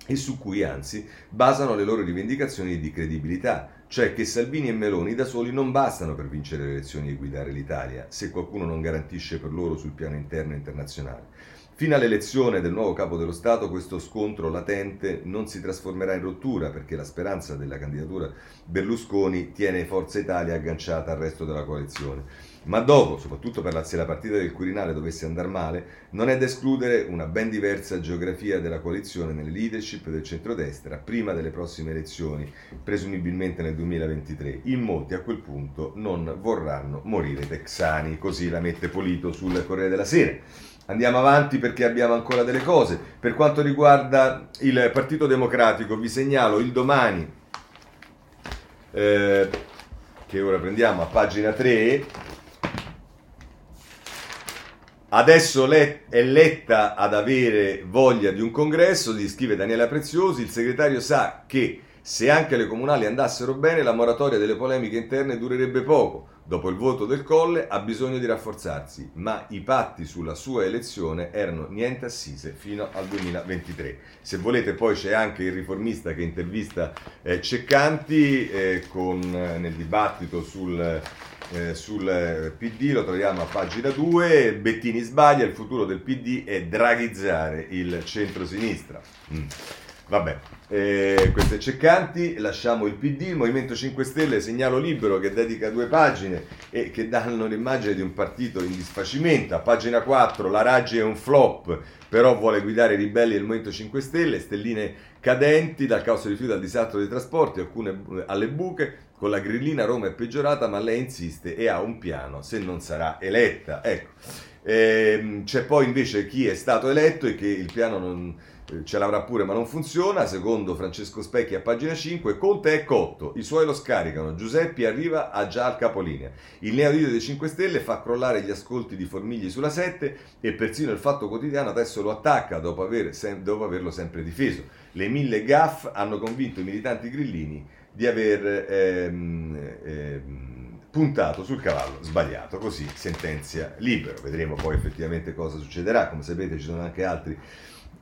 e su cui anzi basano le loro rivendicazioni di credibilità, cioè che Salvini e Meloni da soli non bastano per vincere le elezioni e guidare l'Italia, se qualcuno non garantisce per loro sul piano interno e internazionale. Fino all'elezione del nuovo capo dello Stato questo scontro latente non si trasformerà in rottura perché la speranza della candidatura Berlusconi tiene Forza Italia agganciata al resto della coalizione. Ma dopo, soprattutto per la, se la partita del Quirinale dovesse andare male, non è da escludere una ben diversa geografia della coalizione nelle leadership del centrodestra prima delle prossime elezioni, presumibilmente nel 2023. In molti a quel punto non vorranno morire texani, così la mette Polito sul Corriere della Sera. Andiamo avanti perché abbiamo ancora delle cose. Per quanto riguarda il Partito Democratico, vi segnalo il domani, eh, che ora prendiamo a pagina 3. Adesso è letta ad avere voglia di un congresso, gli scrive Daniela Preziosi, il segretario sa che se anche le comunali andassero bene la moratoria delle polemiche interne durerebbe poco Dopo il voto del Colle ha bisogno di rafforzarsi, ma i patti sulla sua elezione erano niente assise fino al 2023. Se volete poi c'è anche il riformista che intervista eh, Ceccanti eh, con, eh, nel dibattito sul, eh, sul PD, lo troviamo a pagina 2, Bettini sbaglia, il futuro del PD è draghizzare il centro-sinistra. Mm. Vabbè, eh, queste ceccanti, lasciamo il PD, il Movimento 5 Stelle, segnalo libero che dedica due pagine e che danno l'immagine di un partito in disfacimento. A pagina 4 la Raggi è un flop, però vuole guidare i ribelli del Movimento 5 Stelle, stelline cadenti dal caos rifiuti al disastro dei trasporti, alcune alle buche, con la grillina Roma è peggiorata, ma lei insiste e ha un piano se non sarà eletta. Ecco. Eh, c'è poi invece chi è stato eletto e che il piano non ce l'avrà pure ma non funziona, secondo Francesco Specchi a pagina 5, Conte è cotto, i suoi lo scaricano, Giuseppi arriva a già al capolinea, il neodito dei 5 Stelle fa crollare gli ascolti di Formigli sulla 7 e persino il Fatto Quotidiano adesso lo attacca dopo, aver sem- dopo averlo sempre difeso. Le mille gaff hanno convinto i militanti grillini di aver ehm, ehm, puntato sul cavallo sbagliato, così sentenzia libero. Vedremo poi effettivamente cosa succederà, come sapete ci sono anche altri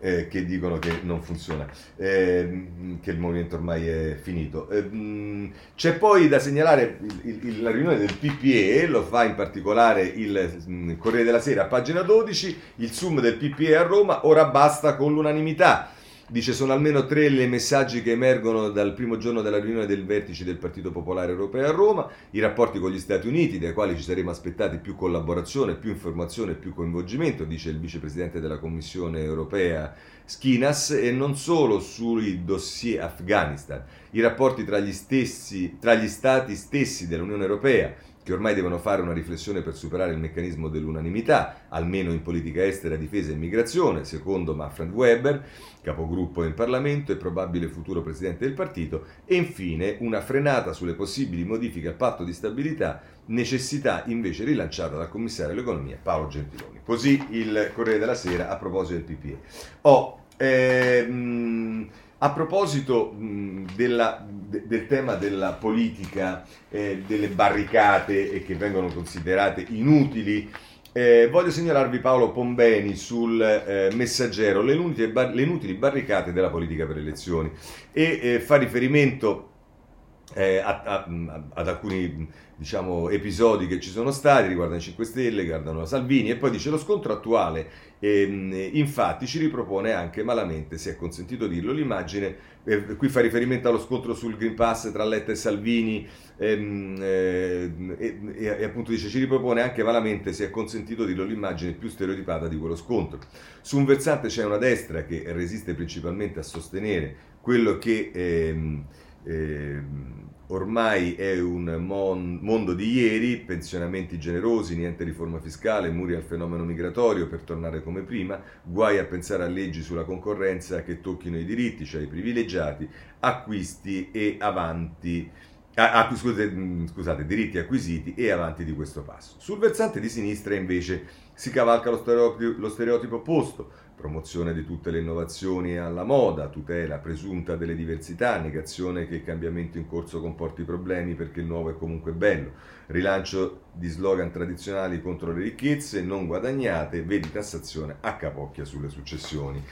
eh, che dicono che non funziona, eh, che il movimento ormai è finito. Eh, c'è poi da segnalare il, il, la riunione del PPE, lo fa in particolare il mh, Corriere della Sera pagina 12, il Zoom del PPE a Roma, ora basta con l'unanimità. Dice sono almeno tre le messaggi che emergono dal primo giorno della riunione del vertice del Partito Popolare Europeo a Roma, i rapporti con gli Stati Uniti, dai quali ci saremmo aspettati più collaborazione, più informazione, più coinvolgimento, dice il vicepresidente della Commissione Europea Skinas, e non solo sui dossier Afghanistan, i rapporti tra gli, stessi, tra gli Stati stessi dell'Unione Europea, che ormai devono fare una riflessione per superare il meccanismo dell'unanimità, almeno in politica estera, difesa e immigrazione, secondo Manfred Weber, capogruppo in Parlamento e probabile futuro presidente del partito, e infine una frenata sulle possibili modifiche al patto di stabilità, necessità invece rilanciata dal commissario all'economia Paolo Gentiloni. Così il Corriere della Sera a proposito del PPE. Oh, ehm, a proposito mh, della, de, del tema della politica, eh, delle barricate e che vengono considerate inutili, eh, voglio segnalarvi Paolo Pombeni sul eh, messaggero le inutili, bar- le inutili, barricate della politica per le elezioni. E eh, fa riferimento eh, a, a, ad alcuni diciamo, episodi che ci sono stati, riguardano i 5 Stelle, riguardano Salvini e poi dice lo scontro attuale ehm, infatti ci ripropone anche malamente, se è consentito dirlo, l'immagine, eh, qui fa riferimento allo scontro sul Green Pass tra Letta e Salvini ehm, eh, e, e, e, appunto dice ci ripropone anche malamente, se è consentito dirlo, l'immagine più stereotipata di quello scontro. Su un versante c'è una destra che resiste principalmente a sostenere quello che... Ehm, ehm, ormai è un mon- mondo di ieri, pensionamenti generosi, niente riforma fiscale, muri al fenomeno migratorio per tornare come prima, guai a pensare a leggi sulla concorrenza che tocchino i diritti, cioè i privilegiati, acquisti e avanti. Ah, ah, scusate, scusate, diritti acquisiti e avanti di questo passo. Sul versante di sinistra invece si cavalca lo stereotipo, lo stereotipo opposto, promozione di tutte le innovazioni alla moda, tutela presunta delle diversità, negazione che il cambiamento in corso comporti problemi perché il nuovo è comunque bello, rilancio di slogan tradizionali contro le ricchezze non guadagnate, vedi tassazione a capocchia sulle successioni.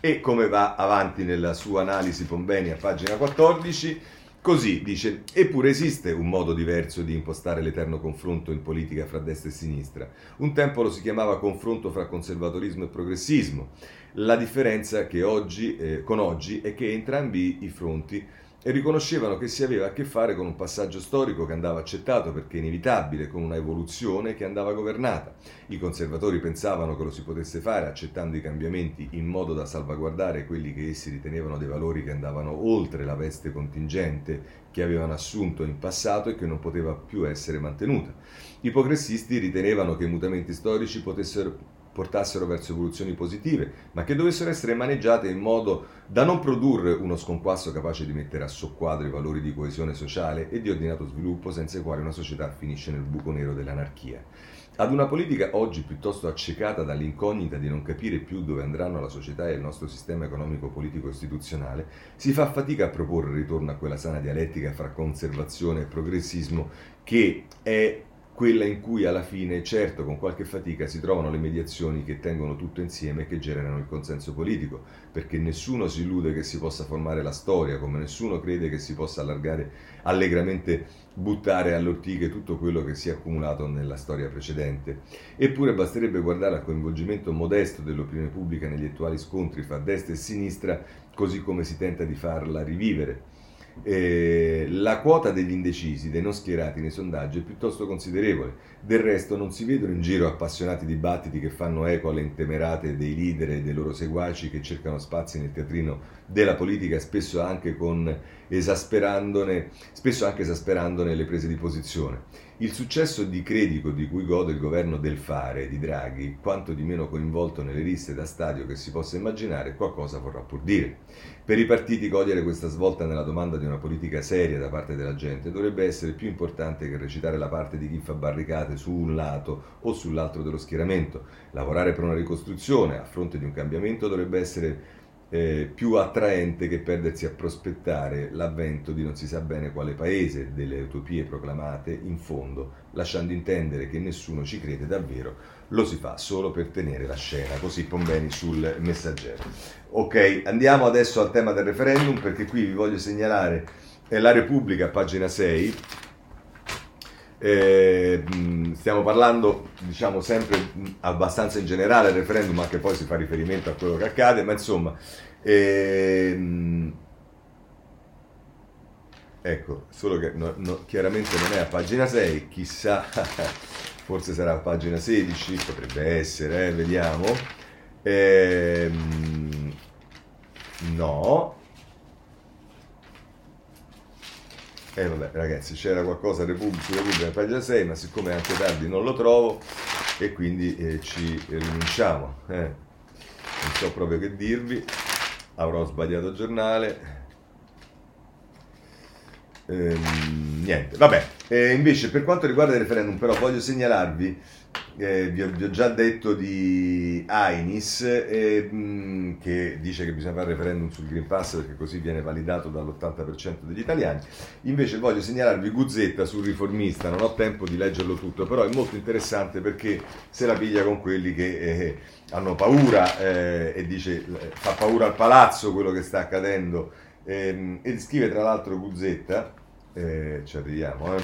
E come va avanti nella sua analisi Pombeni a pagina 14, Così dice, eppure esiste un modo diverso di impostare l'eterno confronto in politica fra destra e sinistra. Un tempo lo si chiamava confronto fra conservatorismo e progressismo. La differenza oggi, eh, con oggi è che entrambi i fronti e riconoscevano che si aveva a che fare con un passaggio storico che andava accettato perché inevitabile, con una evoluzione che andava governata. I conservatori pensavano che lo si potesse fare accettando i cambiamenti in modo da salvaguardare quelli che essi ritenevano dei valori che andavano oltre la veste contingente che avevano assunto in passato e che non poteva più essere mantenuta. I progressisti ritenevano che i mutamenti storici potessero portassero verso evoluzioni positive, ma che dovessero essere maneggiate in modo da non produrre uno sconquasso capace di mettere a soqquadro i valori di coesione sociale e di ordinato sviluppo senza i quali una società finisce nel buco nero dell'anarchia. Ad una politica oggi piuttosto accecata dall'incognita di non capire più dove andranno la società e il nostro sistema economico-politico istituzionale, si fa fatica a proporre il ritorno a quella sana dialettica fra conservazione e progressismo che è quella in cui alla fine, certo, con qualche fatica si trovano le mediazioni che tengono tutto insieme e che generano il consenso politico, perché nessuno si illude che si possa formare la storia, come nessuno crede che si possa allargare allegramente buttare alle ortiche tutto quello che si è accumulato nella storia precedente. Eppure basterebbe guardare al coinvolgimento modesto dell'opinione pubblica negli attuali scontri fra destra e sinistra, così come si tenta di farla rivivere eh, la quota degli indecisi, dei non schierati nei sondaggi è piuttosto considerevole. Del resto non si vedono in giro appassionati dibattiti che fanno eco alle intemerate dei leader e dei loro seguaci che cercano spazi nel teatrino della politica, spesso anche, con, esasperandone, spesso anche esasperandone le prese di posizione. Il successo di credito di cui gode il governo del fare di Draghi, quanto di meno coinvolto nelle liste da stadio che si possa immaginare, qualcosa vorrà pur dire. Per i partiti cogliere questa svolta nella domanda di una politica seria da parte della gente dovrebbe essere più importante che recitare la parte di chi fa barricate su un lato o sull'altro dello schieramento. Lavorare per una ricostruzione a fronte di un cambiamento dovrebbe essere eh, più attraente che perdersi a prospettare l'avvento di non si sa bene quale paese delle utopie proclamate in fondo, lasciando intendere che nessuno ci crede davvero, lo si fa solo per tenere la scena, così Pombeni sul messaggero. Ok, andiamo adesso al tema del referendum perché qui vi voglio segnalare è la Repubblica, pagina 6. Eh, stiamo parlando, diciamo, sempre abbastanza in generale del referendum, anche poi si fa riferimento a quello che accade, ma insomma, ehm, ecco, solo che no, no, chiaramente non è a pagina 6, chissà, forse sarà a pagina 16, potrebbe essere, eh, vediamo. Ehm, no, Eh vabbè ragazzi c'era qualcosa Repubblica, su Repubblica pagina 6 ma siccome è anche tardi non lo trovo e quindi eh, ci rinunciamo. Eh. Non so proprio che dirvi, avrò sbagliato il giornale. Ehm, niente, vabbè. Eh, invece per quanto riguarda il referendum però voglio segnalarvi eh, vi, ho, vi, ho, già detto di Ainis eh, mh, che dice che bisogna fare referendum sul Green Pass perché così viene validato dall'80% degli italiani. Invece voglio segnalarvi Guzzetta sul riformista, non ho tempo di leggerlo tutto, però è molto interessante perché se la piglia con quelli che eh, hanno paura eh, e dice eh, fa paura al palazzo quello che sta accadendo. Ehm, e scrive tra l'altro Guzzetta, eh, ci arriviamo,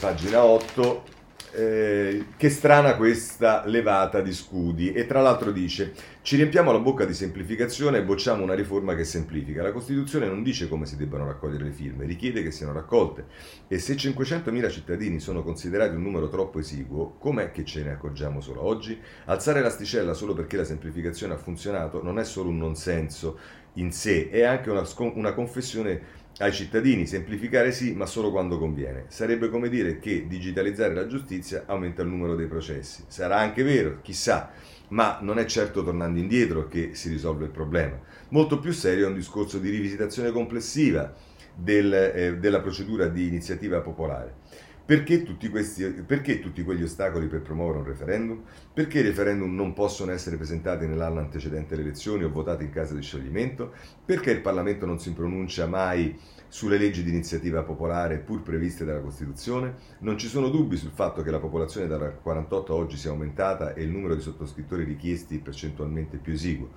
pagina 8, eh, che strana questa levata di scudi e tra l'altro dice ci riempiamo la bocca di semplificazione e bocciamo una riforma che semplifica. La Costituzione non dice come si debbano raccogliere le firme, richiede che siano raccolte e se 500.000 cittadini sono considerati un numero troppo esiguo, com'è che ce ne accorgiamo solo oggi? Alzare l'asticella solo perché la semplificazione ha funzionato non è solo un non senso in sé, è anche una, una confessione ai cittadini, semplificare sì, ma solo quando conviene. Sarebbe come dire che digitalizzare la giustizia aumenta il numero dei processi. Sarà anche vero, chissà, ma non è certo tornando indietro che si risolve il problema. Molto più serio è un discorso di rivisitazione complessiva del, eh, della procedura di iniziativa popolare. Perché tutti, questi, perché tutti quegli ostacoli per promuovere un referendum? Perché i referendum non possono essere presentati nell'anno antecedente alle elezioni o votati in caso di scioglimento? Perché il Parlamento non si pronuncia mai sulle leggi di iniziativa popolare pur previste dalla Costituzione? Non ci sono dubbi sul fatto che la popolazione dal 48 a oggi sia aumentata e il numero di sottoscrittori richiesti percentualmente più esiguo.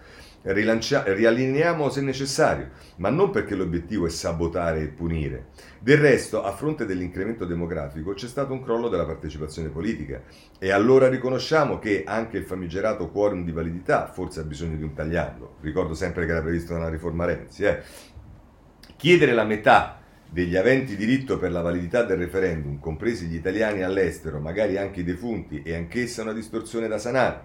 Rilancia- riallineiamo se necessario, ma non perché l'obiettivo è sabotare e punire. Del resto, a fronte dell'incremento demografico, c'è stato un crollo della partecipazione politica e allora riconosciamo che anche il famigerato quorum di validità forse ha bisogno di un tagliando. Ricordo sempre che era previsto nella riforma Renzi. Eh. Chiedere la metà degli aventi diritto per la validità del referendum, compresi gli italiani all'estero, magari anche i defunti, è anch'essa una distorsione da sanare.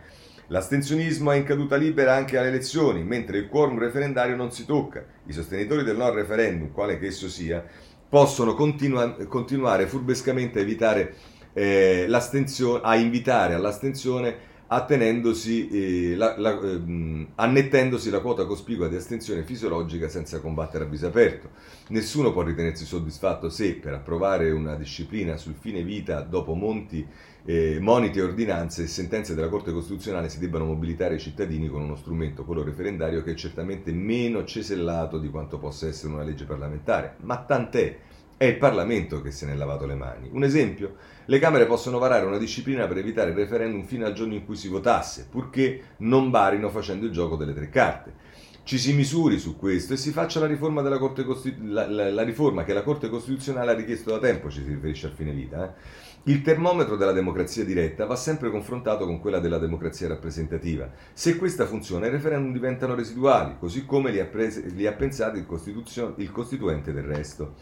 L'astensionismo è in caduta libera anche alle elezioni, mentre il quorum referendario non si tocca. I sostenitori del no referendum, quale che esso sia, possono continua- continuare furbescamente a, evitare, eh, a invitare all'astensione attenendosi, eh, la, la, eh, annettendosi la quota cospicua di astensione fisiologica senza combattere a viso aperto. Nessuno può ritenersi soddisfatto se, per approvare una disciplina sul fine vita dopo monti eh, moniti, ordinanze e sentenze della Corte Costituzionale si debbano mobilitare i cittadini con uno strumento, quello referendario, che è certamente meno cesellato di quanto possa essere una legge parlamentare. Ma tant'è, è il Parlamento che se ne è lavato le mani. Un esempio? Le Camere possono varare una disciplina per evitare il referendum fino al giorno in cui si votasse, purché non barino facendo il gioco delle tre carte ci si misuri su questo e si faccia la riforma, Costitu- la, la, la riforma, che la Corte Costituzionale ha richiesto da tempo, ci si riferisce al fine vita. Eh? Il termometro della democrazia diretta va sempre confrontato con quella della democrazia rappresentativa. Se questa funziona, i referendum diventano residuali, così come li ha, prese, li ha pensati il, il Costituente del resto.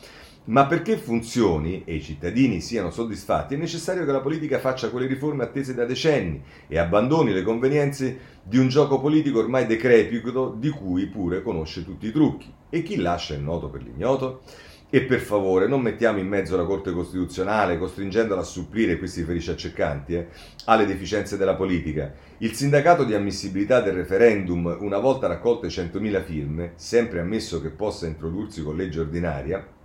Ma perché funzioni e i cittadini siano soddisfatti è necessario che la politica faccia quelle riforme attese da decenni e abbandoni le convenienze di un gioco politico ormai decrepito di cui pure conosce tutti i trucchi. E chi lascia è noto per l'ignoto? E per favore non mettiamo in mezzo la Corte Costituzionale costringendola a supplire, qui si riferisce eh, alle deficienze della politica. Il sindacato di ammissibilità del referendum, una volta raccolte 100.000 firme, sempre ammesso che possa introdursi con legge ordinaria,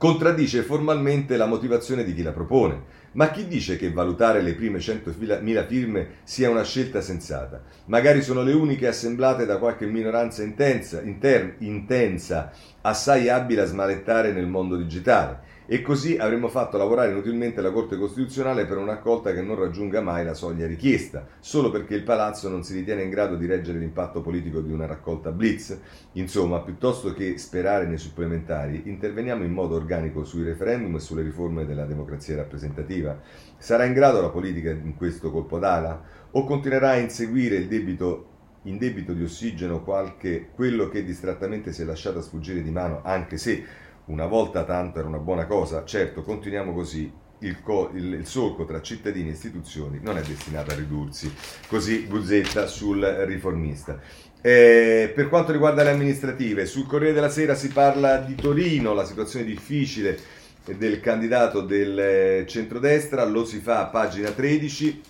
contraddice formalmente la motivazione di chi la propone. Ma chi dice che valutare le prime 100.000 firme sia una scelta sensata? Magari sono le uniche assemblate da qualche minoranza intensa, inter, intensa assai abile a smalettare nel mondo digitale e così avremmo fatto lavorare inutilmente la Corte Costituzionale per un'accolta che non raggiunga mai la soglia richiesta, solo perché il Palazzo non si ritiene in grado di reggere l'impatto politico di una raccolta blitz. Insomma, piuttosto che sperare nei supplementari, interveniamo in modo organico sui referendum e sulle riforme della democrazia rappresentativa. Sarà in grado la politica in questo colpo d'ala? O continuerà a inseguire il debito in debito di ossigeno qualche, quello che distrattamente si è lasciata sfuggire di mano, anche se una volta tanto era una buona cosa, certo continuiamo così, il, co- il, il, solco tra cittadini e istituzioni non è destinato a ridursi. Così Buzzetta sul riformista. Eh, per quanto riguarda le amministrative, sul Corriere della Sera si parla di Torino, la situazione difficile del candidato del centrodestra, lo si fa a pagina 13.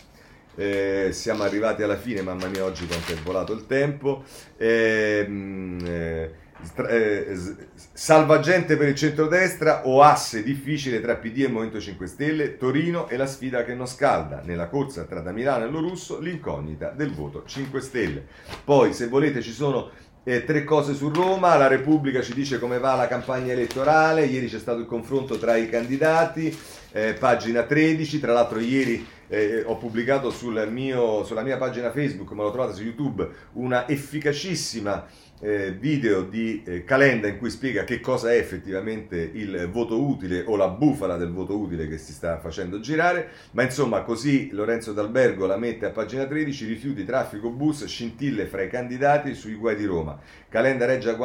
Eh, siamo arrivati alla fine, mamma mia, oggi quanto è volato il tempo. Ehm, eh, eh, salvagente per il centrodestra o asse difficile tra PD e Movimento 5 Stelle, Torino e la sfida che non scalda. Nella corsa tra da Milano e lo russo l'incognita del voto 5 Stelle. Poi se volete ci sono eh, tre cose su Roma, la Repubblica ci dice come va la campagna elettorale, ieri c'è stato il confronto tra i candidati, eh, pagina 13, tra l'altro ieri eh, ho pubblicato sul mio, sulla mia pagina Facebook, ma lo trovate su YouTube, una efficacissima eh, video di eh, Calenda in cui spiega che cosa è effettivamente il voto utile o la bufala del voto utile che si sta facendo girare, ma insomma così Lorenzo D'Albergo la mette a pagina 13, rifiuti, traffico, bus, scintille fra i candidati sui guai di Roma. Calenda, Reggia,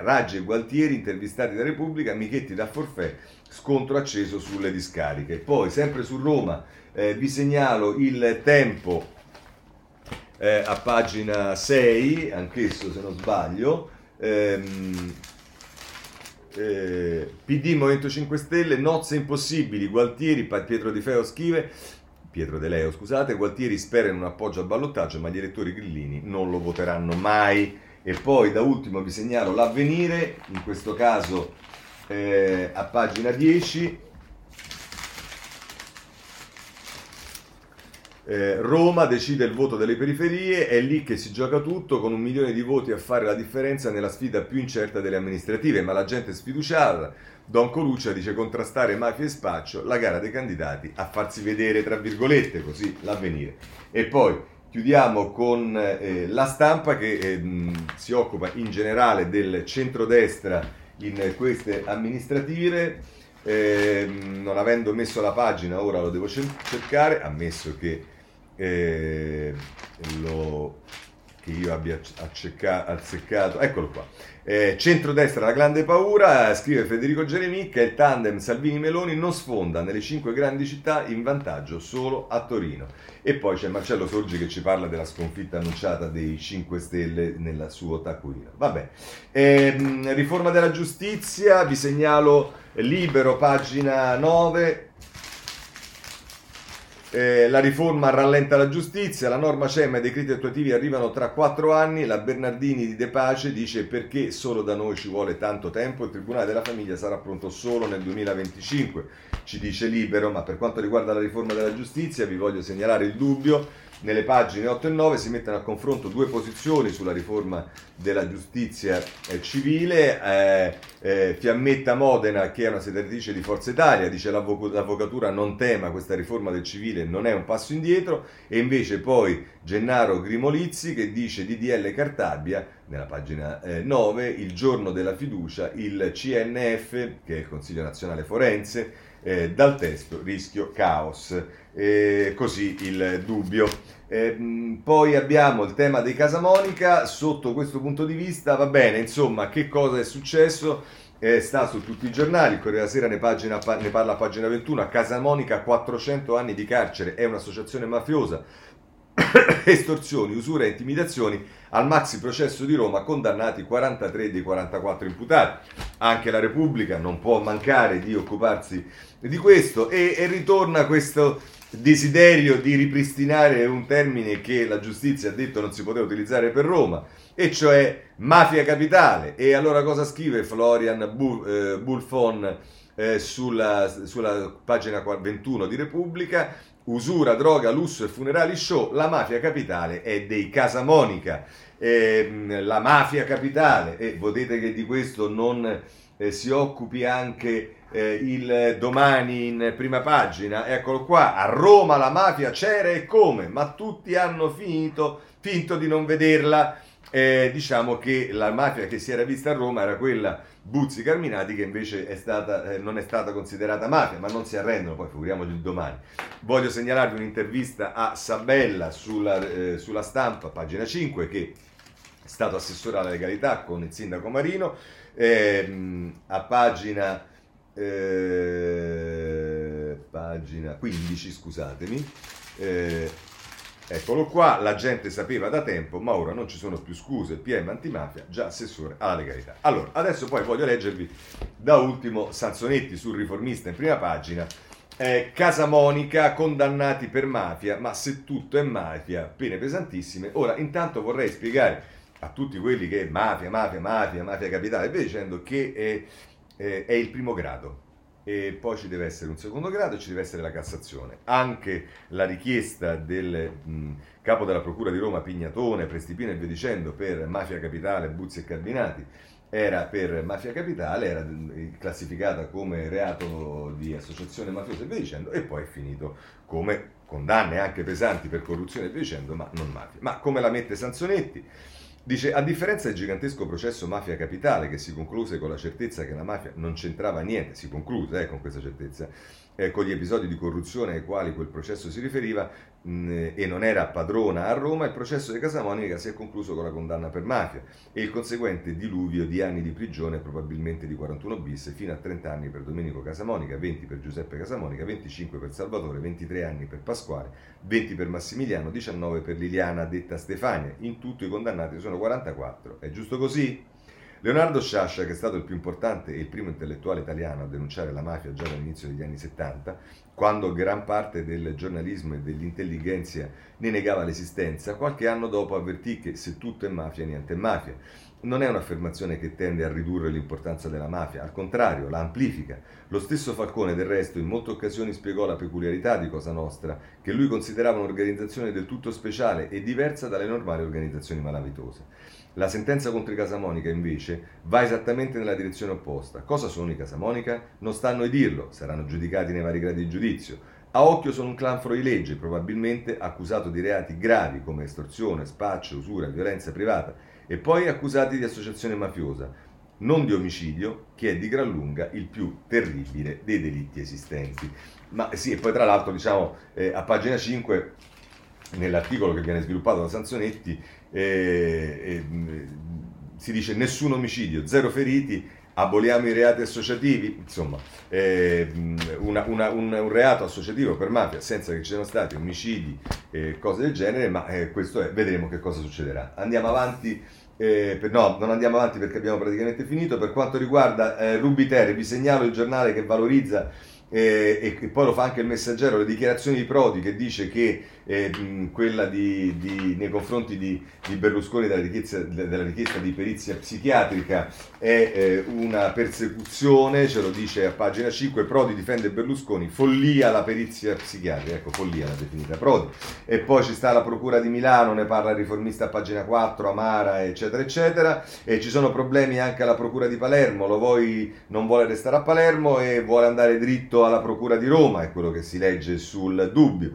Raggi e Gualtieri intervistati da Repubblica, Michetti da Forfè, scontro acceso sulle discariche. Poi sempre su Roma eh, vi segnalo il tempo eh, a pagina 6, anch'esso se non sbaglio, ehm, eh, PD Movimento 5 Stelle, nozze impossibili, Gualtieri, Pietro Di Feo scrive, Pietro De Leo scusate, Gualtieri spera in un appoggio al ballottaggio ma gli elettori grillini non lo voteranno mai. E poi da ultimo vi segnalo l'avvenire, in questo caso eh, a pagina 10, Eh, Roma decide il voto delle periferie, è lì che si gioca tutto con un milione di voti a fare la differenza nella sfida più incerta delle amministrative, ma la gente è sfiduciata. Don Coluccia dice contrastare mafia e spaccio, la gara dei candidati a farsi vedere, tra virgolette, così l'avvenire. E poi chiudiamo con eh, la stampa che eh, si occupa in generale del centrodestra in queste amministrative. Eh, non avendo messo la pagina, ora lo devo cercare, ammesso che eh, lo, che io abbia accecca, azzeccato, eccolo qua. Eh, centrodestra la grande paura, scrive Federico Geremicca, il tandem Salvini-Meloni non sfonda nelle cinque grandi città in vantaggio solo a Torino. E poi c'è Marcello Sorgi che ci parla della sconfitta annunciata dei 5 Stelle nel suo taccuino. Vabbè, eh, riforma della giustizia, vi segnalo libero, pagina 9, eh, la riforma rallenta la giustizia, la norma CEM e i decreti attuativi arrivano tra quattro anni, la Bernardini di De Pace dice perché solo da noi ci vuole tanto tempo, il Tribunale della Famiglia sarà pronto solo nel 2025, ci dice Libero, ma per quanto riguarda la riforma della giustizia vi voglio segnalare il dubbio nelle pagine 8 e 9 si mettono a confronto due posizioni sulla riforma della giustizia eh, civile. Eh, eh, Fiammetta Modena, che è una sedatrice di Forza Italia, dice l'avvoc- l'avvocatura non tema questa riforma del civile, non è un passo indietro. E invece poi Gennaro Grimolizzi che dice DDL Cartabia, nella pagina 9, eh, il giorno della fiducia, il CNF, che è il Consiglio Nazionale Forense, eh, dal testo rischio caos eh, così il dubbio. Eh, poi abbiamo il tema dei Casamonica, sotto questo punto di vista va bene, insomma, che cosa è successo? Eh, sta su tutti i giornali, il Corriere della Sera ne, pagina, ne parla a pagina 21, a Casamonica 400 anni di carcere, è un'associazione mafiosa, estorsioni, usura e intimidazioni, al maxi processo di Roma condannati 43 dei 44 imputati. Anche la Repubblica non può mancare di occuparsi di questo e, e ritorna questo desiderio di ripristinare un termine che la giustizia ha detto non si poteva utilizzare per Roma, e cioè mafia capitale. E allora cosa scrive Florian Bulfon eh, sulla, sulla pagina 21 di Repubblica? Usura, droga, lusso e funerali show, la mafia capitale è dei Casamonica. Eh, la mafia capitale, e vedete che di questo non eh, si occupi anche eh, il domani in prima pagina, eccolo qua, a Roma la mafia c'era e come, ma tutti hanno finito, finto di non vederla. Eh, diciamo che la mafia che si era vista a Roma era quella Buzzi Carminati che invece è stata, eh, non è stata considerata mafia, ma non si arrendono, poi figuriamoci il domani. Voglio segnalarvi un'intervista a Sabella sulla, eh, sulla stampa, pagina 5, che è stato assessore alla legalità con il sindaco Marino, ehm, a pagina eh, pagina 15, scusatemi. Eh, eccolo qua, la gente sapeva da tempo, ma ora non ci sono più scuse. PM antimafia, già assessore alla legalità. Allora, adesso poi voglio leggervi da ultimo Sansonetti sul riformista in prima pagina. Eh, Casa Monica, condannati per mafia, ma se tutto è mafia, pene pesantissime. Ora, intanto vorrei spiegare a tutti quelli che mafia, mafia, mafia, mafia capitale, via dicendo che eh, eh, è il primo grado e poi ci deve essere un secondo grado e ci deve essere la Cassazione. Anche la richiesta del mh, capo della Procura di Roma Pignatone, Prestipino e via dicendo per Mafia Capitale, Buzzi e Carbinati era per Mafia Capitale, era classificata come reato di associazione mafiosa e via dicendo e poi è finito come condanne anche pesanti per corruzione e via dicendo, ma non mafia. Ma come la mette Sansonetti? Dice, a differenza del gigantesco processo Mafia Capitale che si concluse con la certezza che la mafia non c'entrava niente, si concluse eh, con questa certezza, eh, con gli episodi di corruzione ai quali quel processo si riferiva mh, e non era padrona a Roma, il processo di Casamonica si è concluso con la condanna per mafia e il conseguente diluvio di anni di prigione, probabilmente di 41 bis, fino a 30 anni per Domenico Casamonica, 20 per Giuseppe Casamonica, 25 per Salvatore, 23 anni per Pasquale, 20 per Massimiliano, 19 per Liliana, detta Stefania. In tutto i condannati sono 44. È giusto così? Leonardo Sciascia, che è stato il più importante e il primo intellettuale italiano a denunciare la mafia già dall'inizio degli anni 70, quando gran parte del giornalismo e dell'intelligenza ne negava l'esistenza, qualche anno dopo avvertì che se tutto è mafia, niente è mafia. non è un'affermazione che tende a ridurre l'importanza della mafia, al contrario, la amplifica. Lo stesso Falcone, del resto, in molte occasioni spiegò la peculiarità di Cosa Nostra, che lui considerava un'organizzazione del tutto speciale e diversa dalle normali organizzazioni malavitose. La sentenza contro i Casamonica, invece, va esattamente nella direzione opposta. Cosa sono i Casamonica? Non stanno a dirlo, saranno giudicati nei vari gradi di giudizio. A occhio sono un clan fuorilegge, probabilmente accusato di reati gravi come estorsione, spaccio, usura, violenza privata e poi accusati di associazione mafiosa, non di omicidio, che è di gran lunga il più terribile dei delitti esistenti. Ma sì, e poi tra l'altro, diciamo, eh, a pagina 5, nell'articolo che viene sviluppato da Sanzonetti, eh, eh, si dice nessun omicidio, zero feriti, aboliamo i reati associativi, insomma, eh, una, una, un, un, reato associativo per mafia senza che ci siano stati omicidi e eh, cose del genere, ma eh, questo è, vedremo che cosa succederà. Andiamo avanti. Eh, per, no, non andiamo avanti perché abbiamo praticamente finito. Per quanto riguarda eh, Rubiter, vi segnalo il giornale che valorizza eh, e poi lo fa anche il messaggero, le dichiarazioni di Prodi che dice che eh, quella di, di, nei confronti di, di Berlusconi della richiesta, della richiesta, di perizia psichiatrica è eh, una persecuzione, ce lo dice a pagina 5, Prodi difende Berlusconi, follia la perizia psichiatrica, ecco follia la definita Prodi, e poi ci sta la Procura di Milano, ne parla il riformista a pagina 4, Amara, eccetera, eccetera, e ci sono problemi anche alla Procura di Palermo, lo vuoi, non vuole restare a Palermo e vuole andare dritto alla Procura di Roma, è quello che si legge sul dubbio.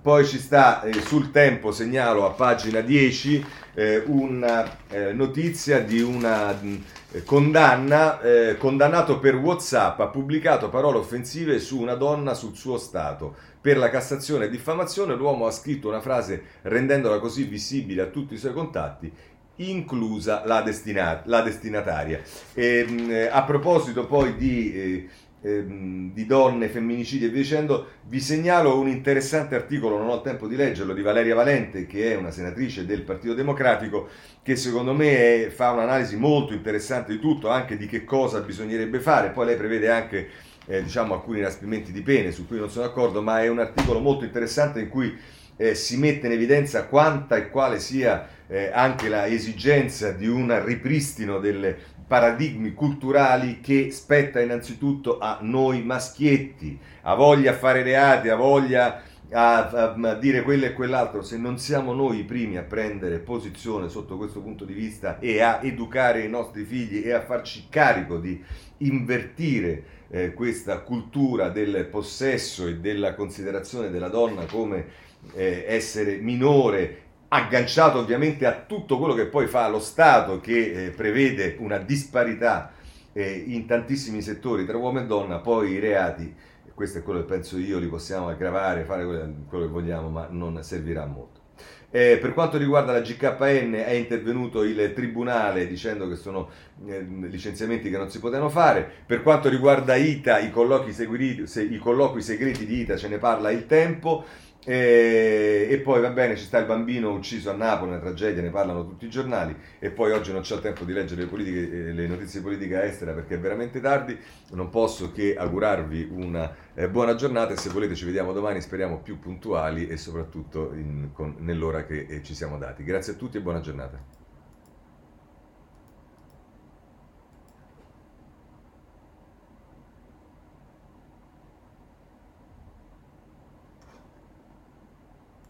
Poi ci sta eh, sul tempo, segnalo a pagina 10, eh, una eh, notizia di una mh, eh, condanna, eh, condannato per Whatsapp, ha pubblicato parole offensive su una donna sul suo stato. Per la Cassazione e diffamazione l'uomo ha scritto una frase rendendola così visibile a tutti i suoi contatti inclusa la, destina- la destinataria. E, mh, a proposito poi di eh, ehm, di donne, femminicidi e via dicendo, vi segnalo un interessante articolo, non ho tempo di leggerlo, di Valeria Valente, che è una senatrice del Partito Democratico, che secondo me è, fa un'analisi molto interessante di tutto, anche di che cosa bisognerebbe fare. Poi lei prevede anche eh, diciamo, alcuni inasprimenti di pene su cui non sono d'accordo, ma è un articolo molto interessante in cui eh, si mette in evidenza quanta e quale sia eh, anche esigenza di un ripristino delle paradigmi culturali che spetta innanzitutto a noi maschietti, a voglia fare reati, a voglia a, a, a, dire quello e quell'altro, se non siamo noi i primi a prendere posizione sotto questo punto di vista e a educare i nostri figli e a farci carico di invertire eh, questa cultura del possesso e della considerazione della donna come eh, essere minore agganciato ovviamente a tutto quello che poi fa lo Stato che eh, prevede una disparità eh, in tantissimi settori tra uomo e donna, poi i reati, questo è quello che penso io, li possiamo aggravare, fare quello che vogliamo, ma non servirà molto. Eh, per quanto riguarda la GKN è intervenuto il Tribunale dicendo che sono eh, licenziamenti che non si potevano fare. Per quanto riguarda ITA, i colloqui, segreti, se, i colloqui segreti di ITA ce ne parla il tempo. E, e, poi va bene, ci sta il bambino ucciso a Napoli, una tragedia, ne parlano tutti i giornali. E poi oggi non il tempo di leggere le, politiche, eh, le notizie di politica estera perché è veramente tardi. Non posso che augurarvi una eh, buona giornata e se volete ci vediamo domani, speriamo più puntuali e soprattutto in, con, nell'ora che eh, ci siamo dati. Grazie a tutti e buona giornata.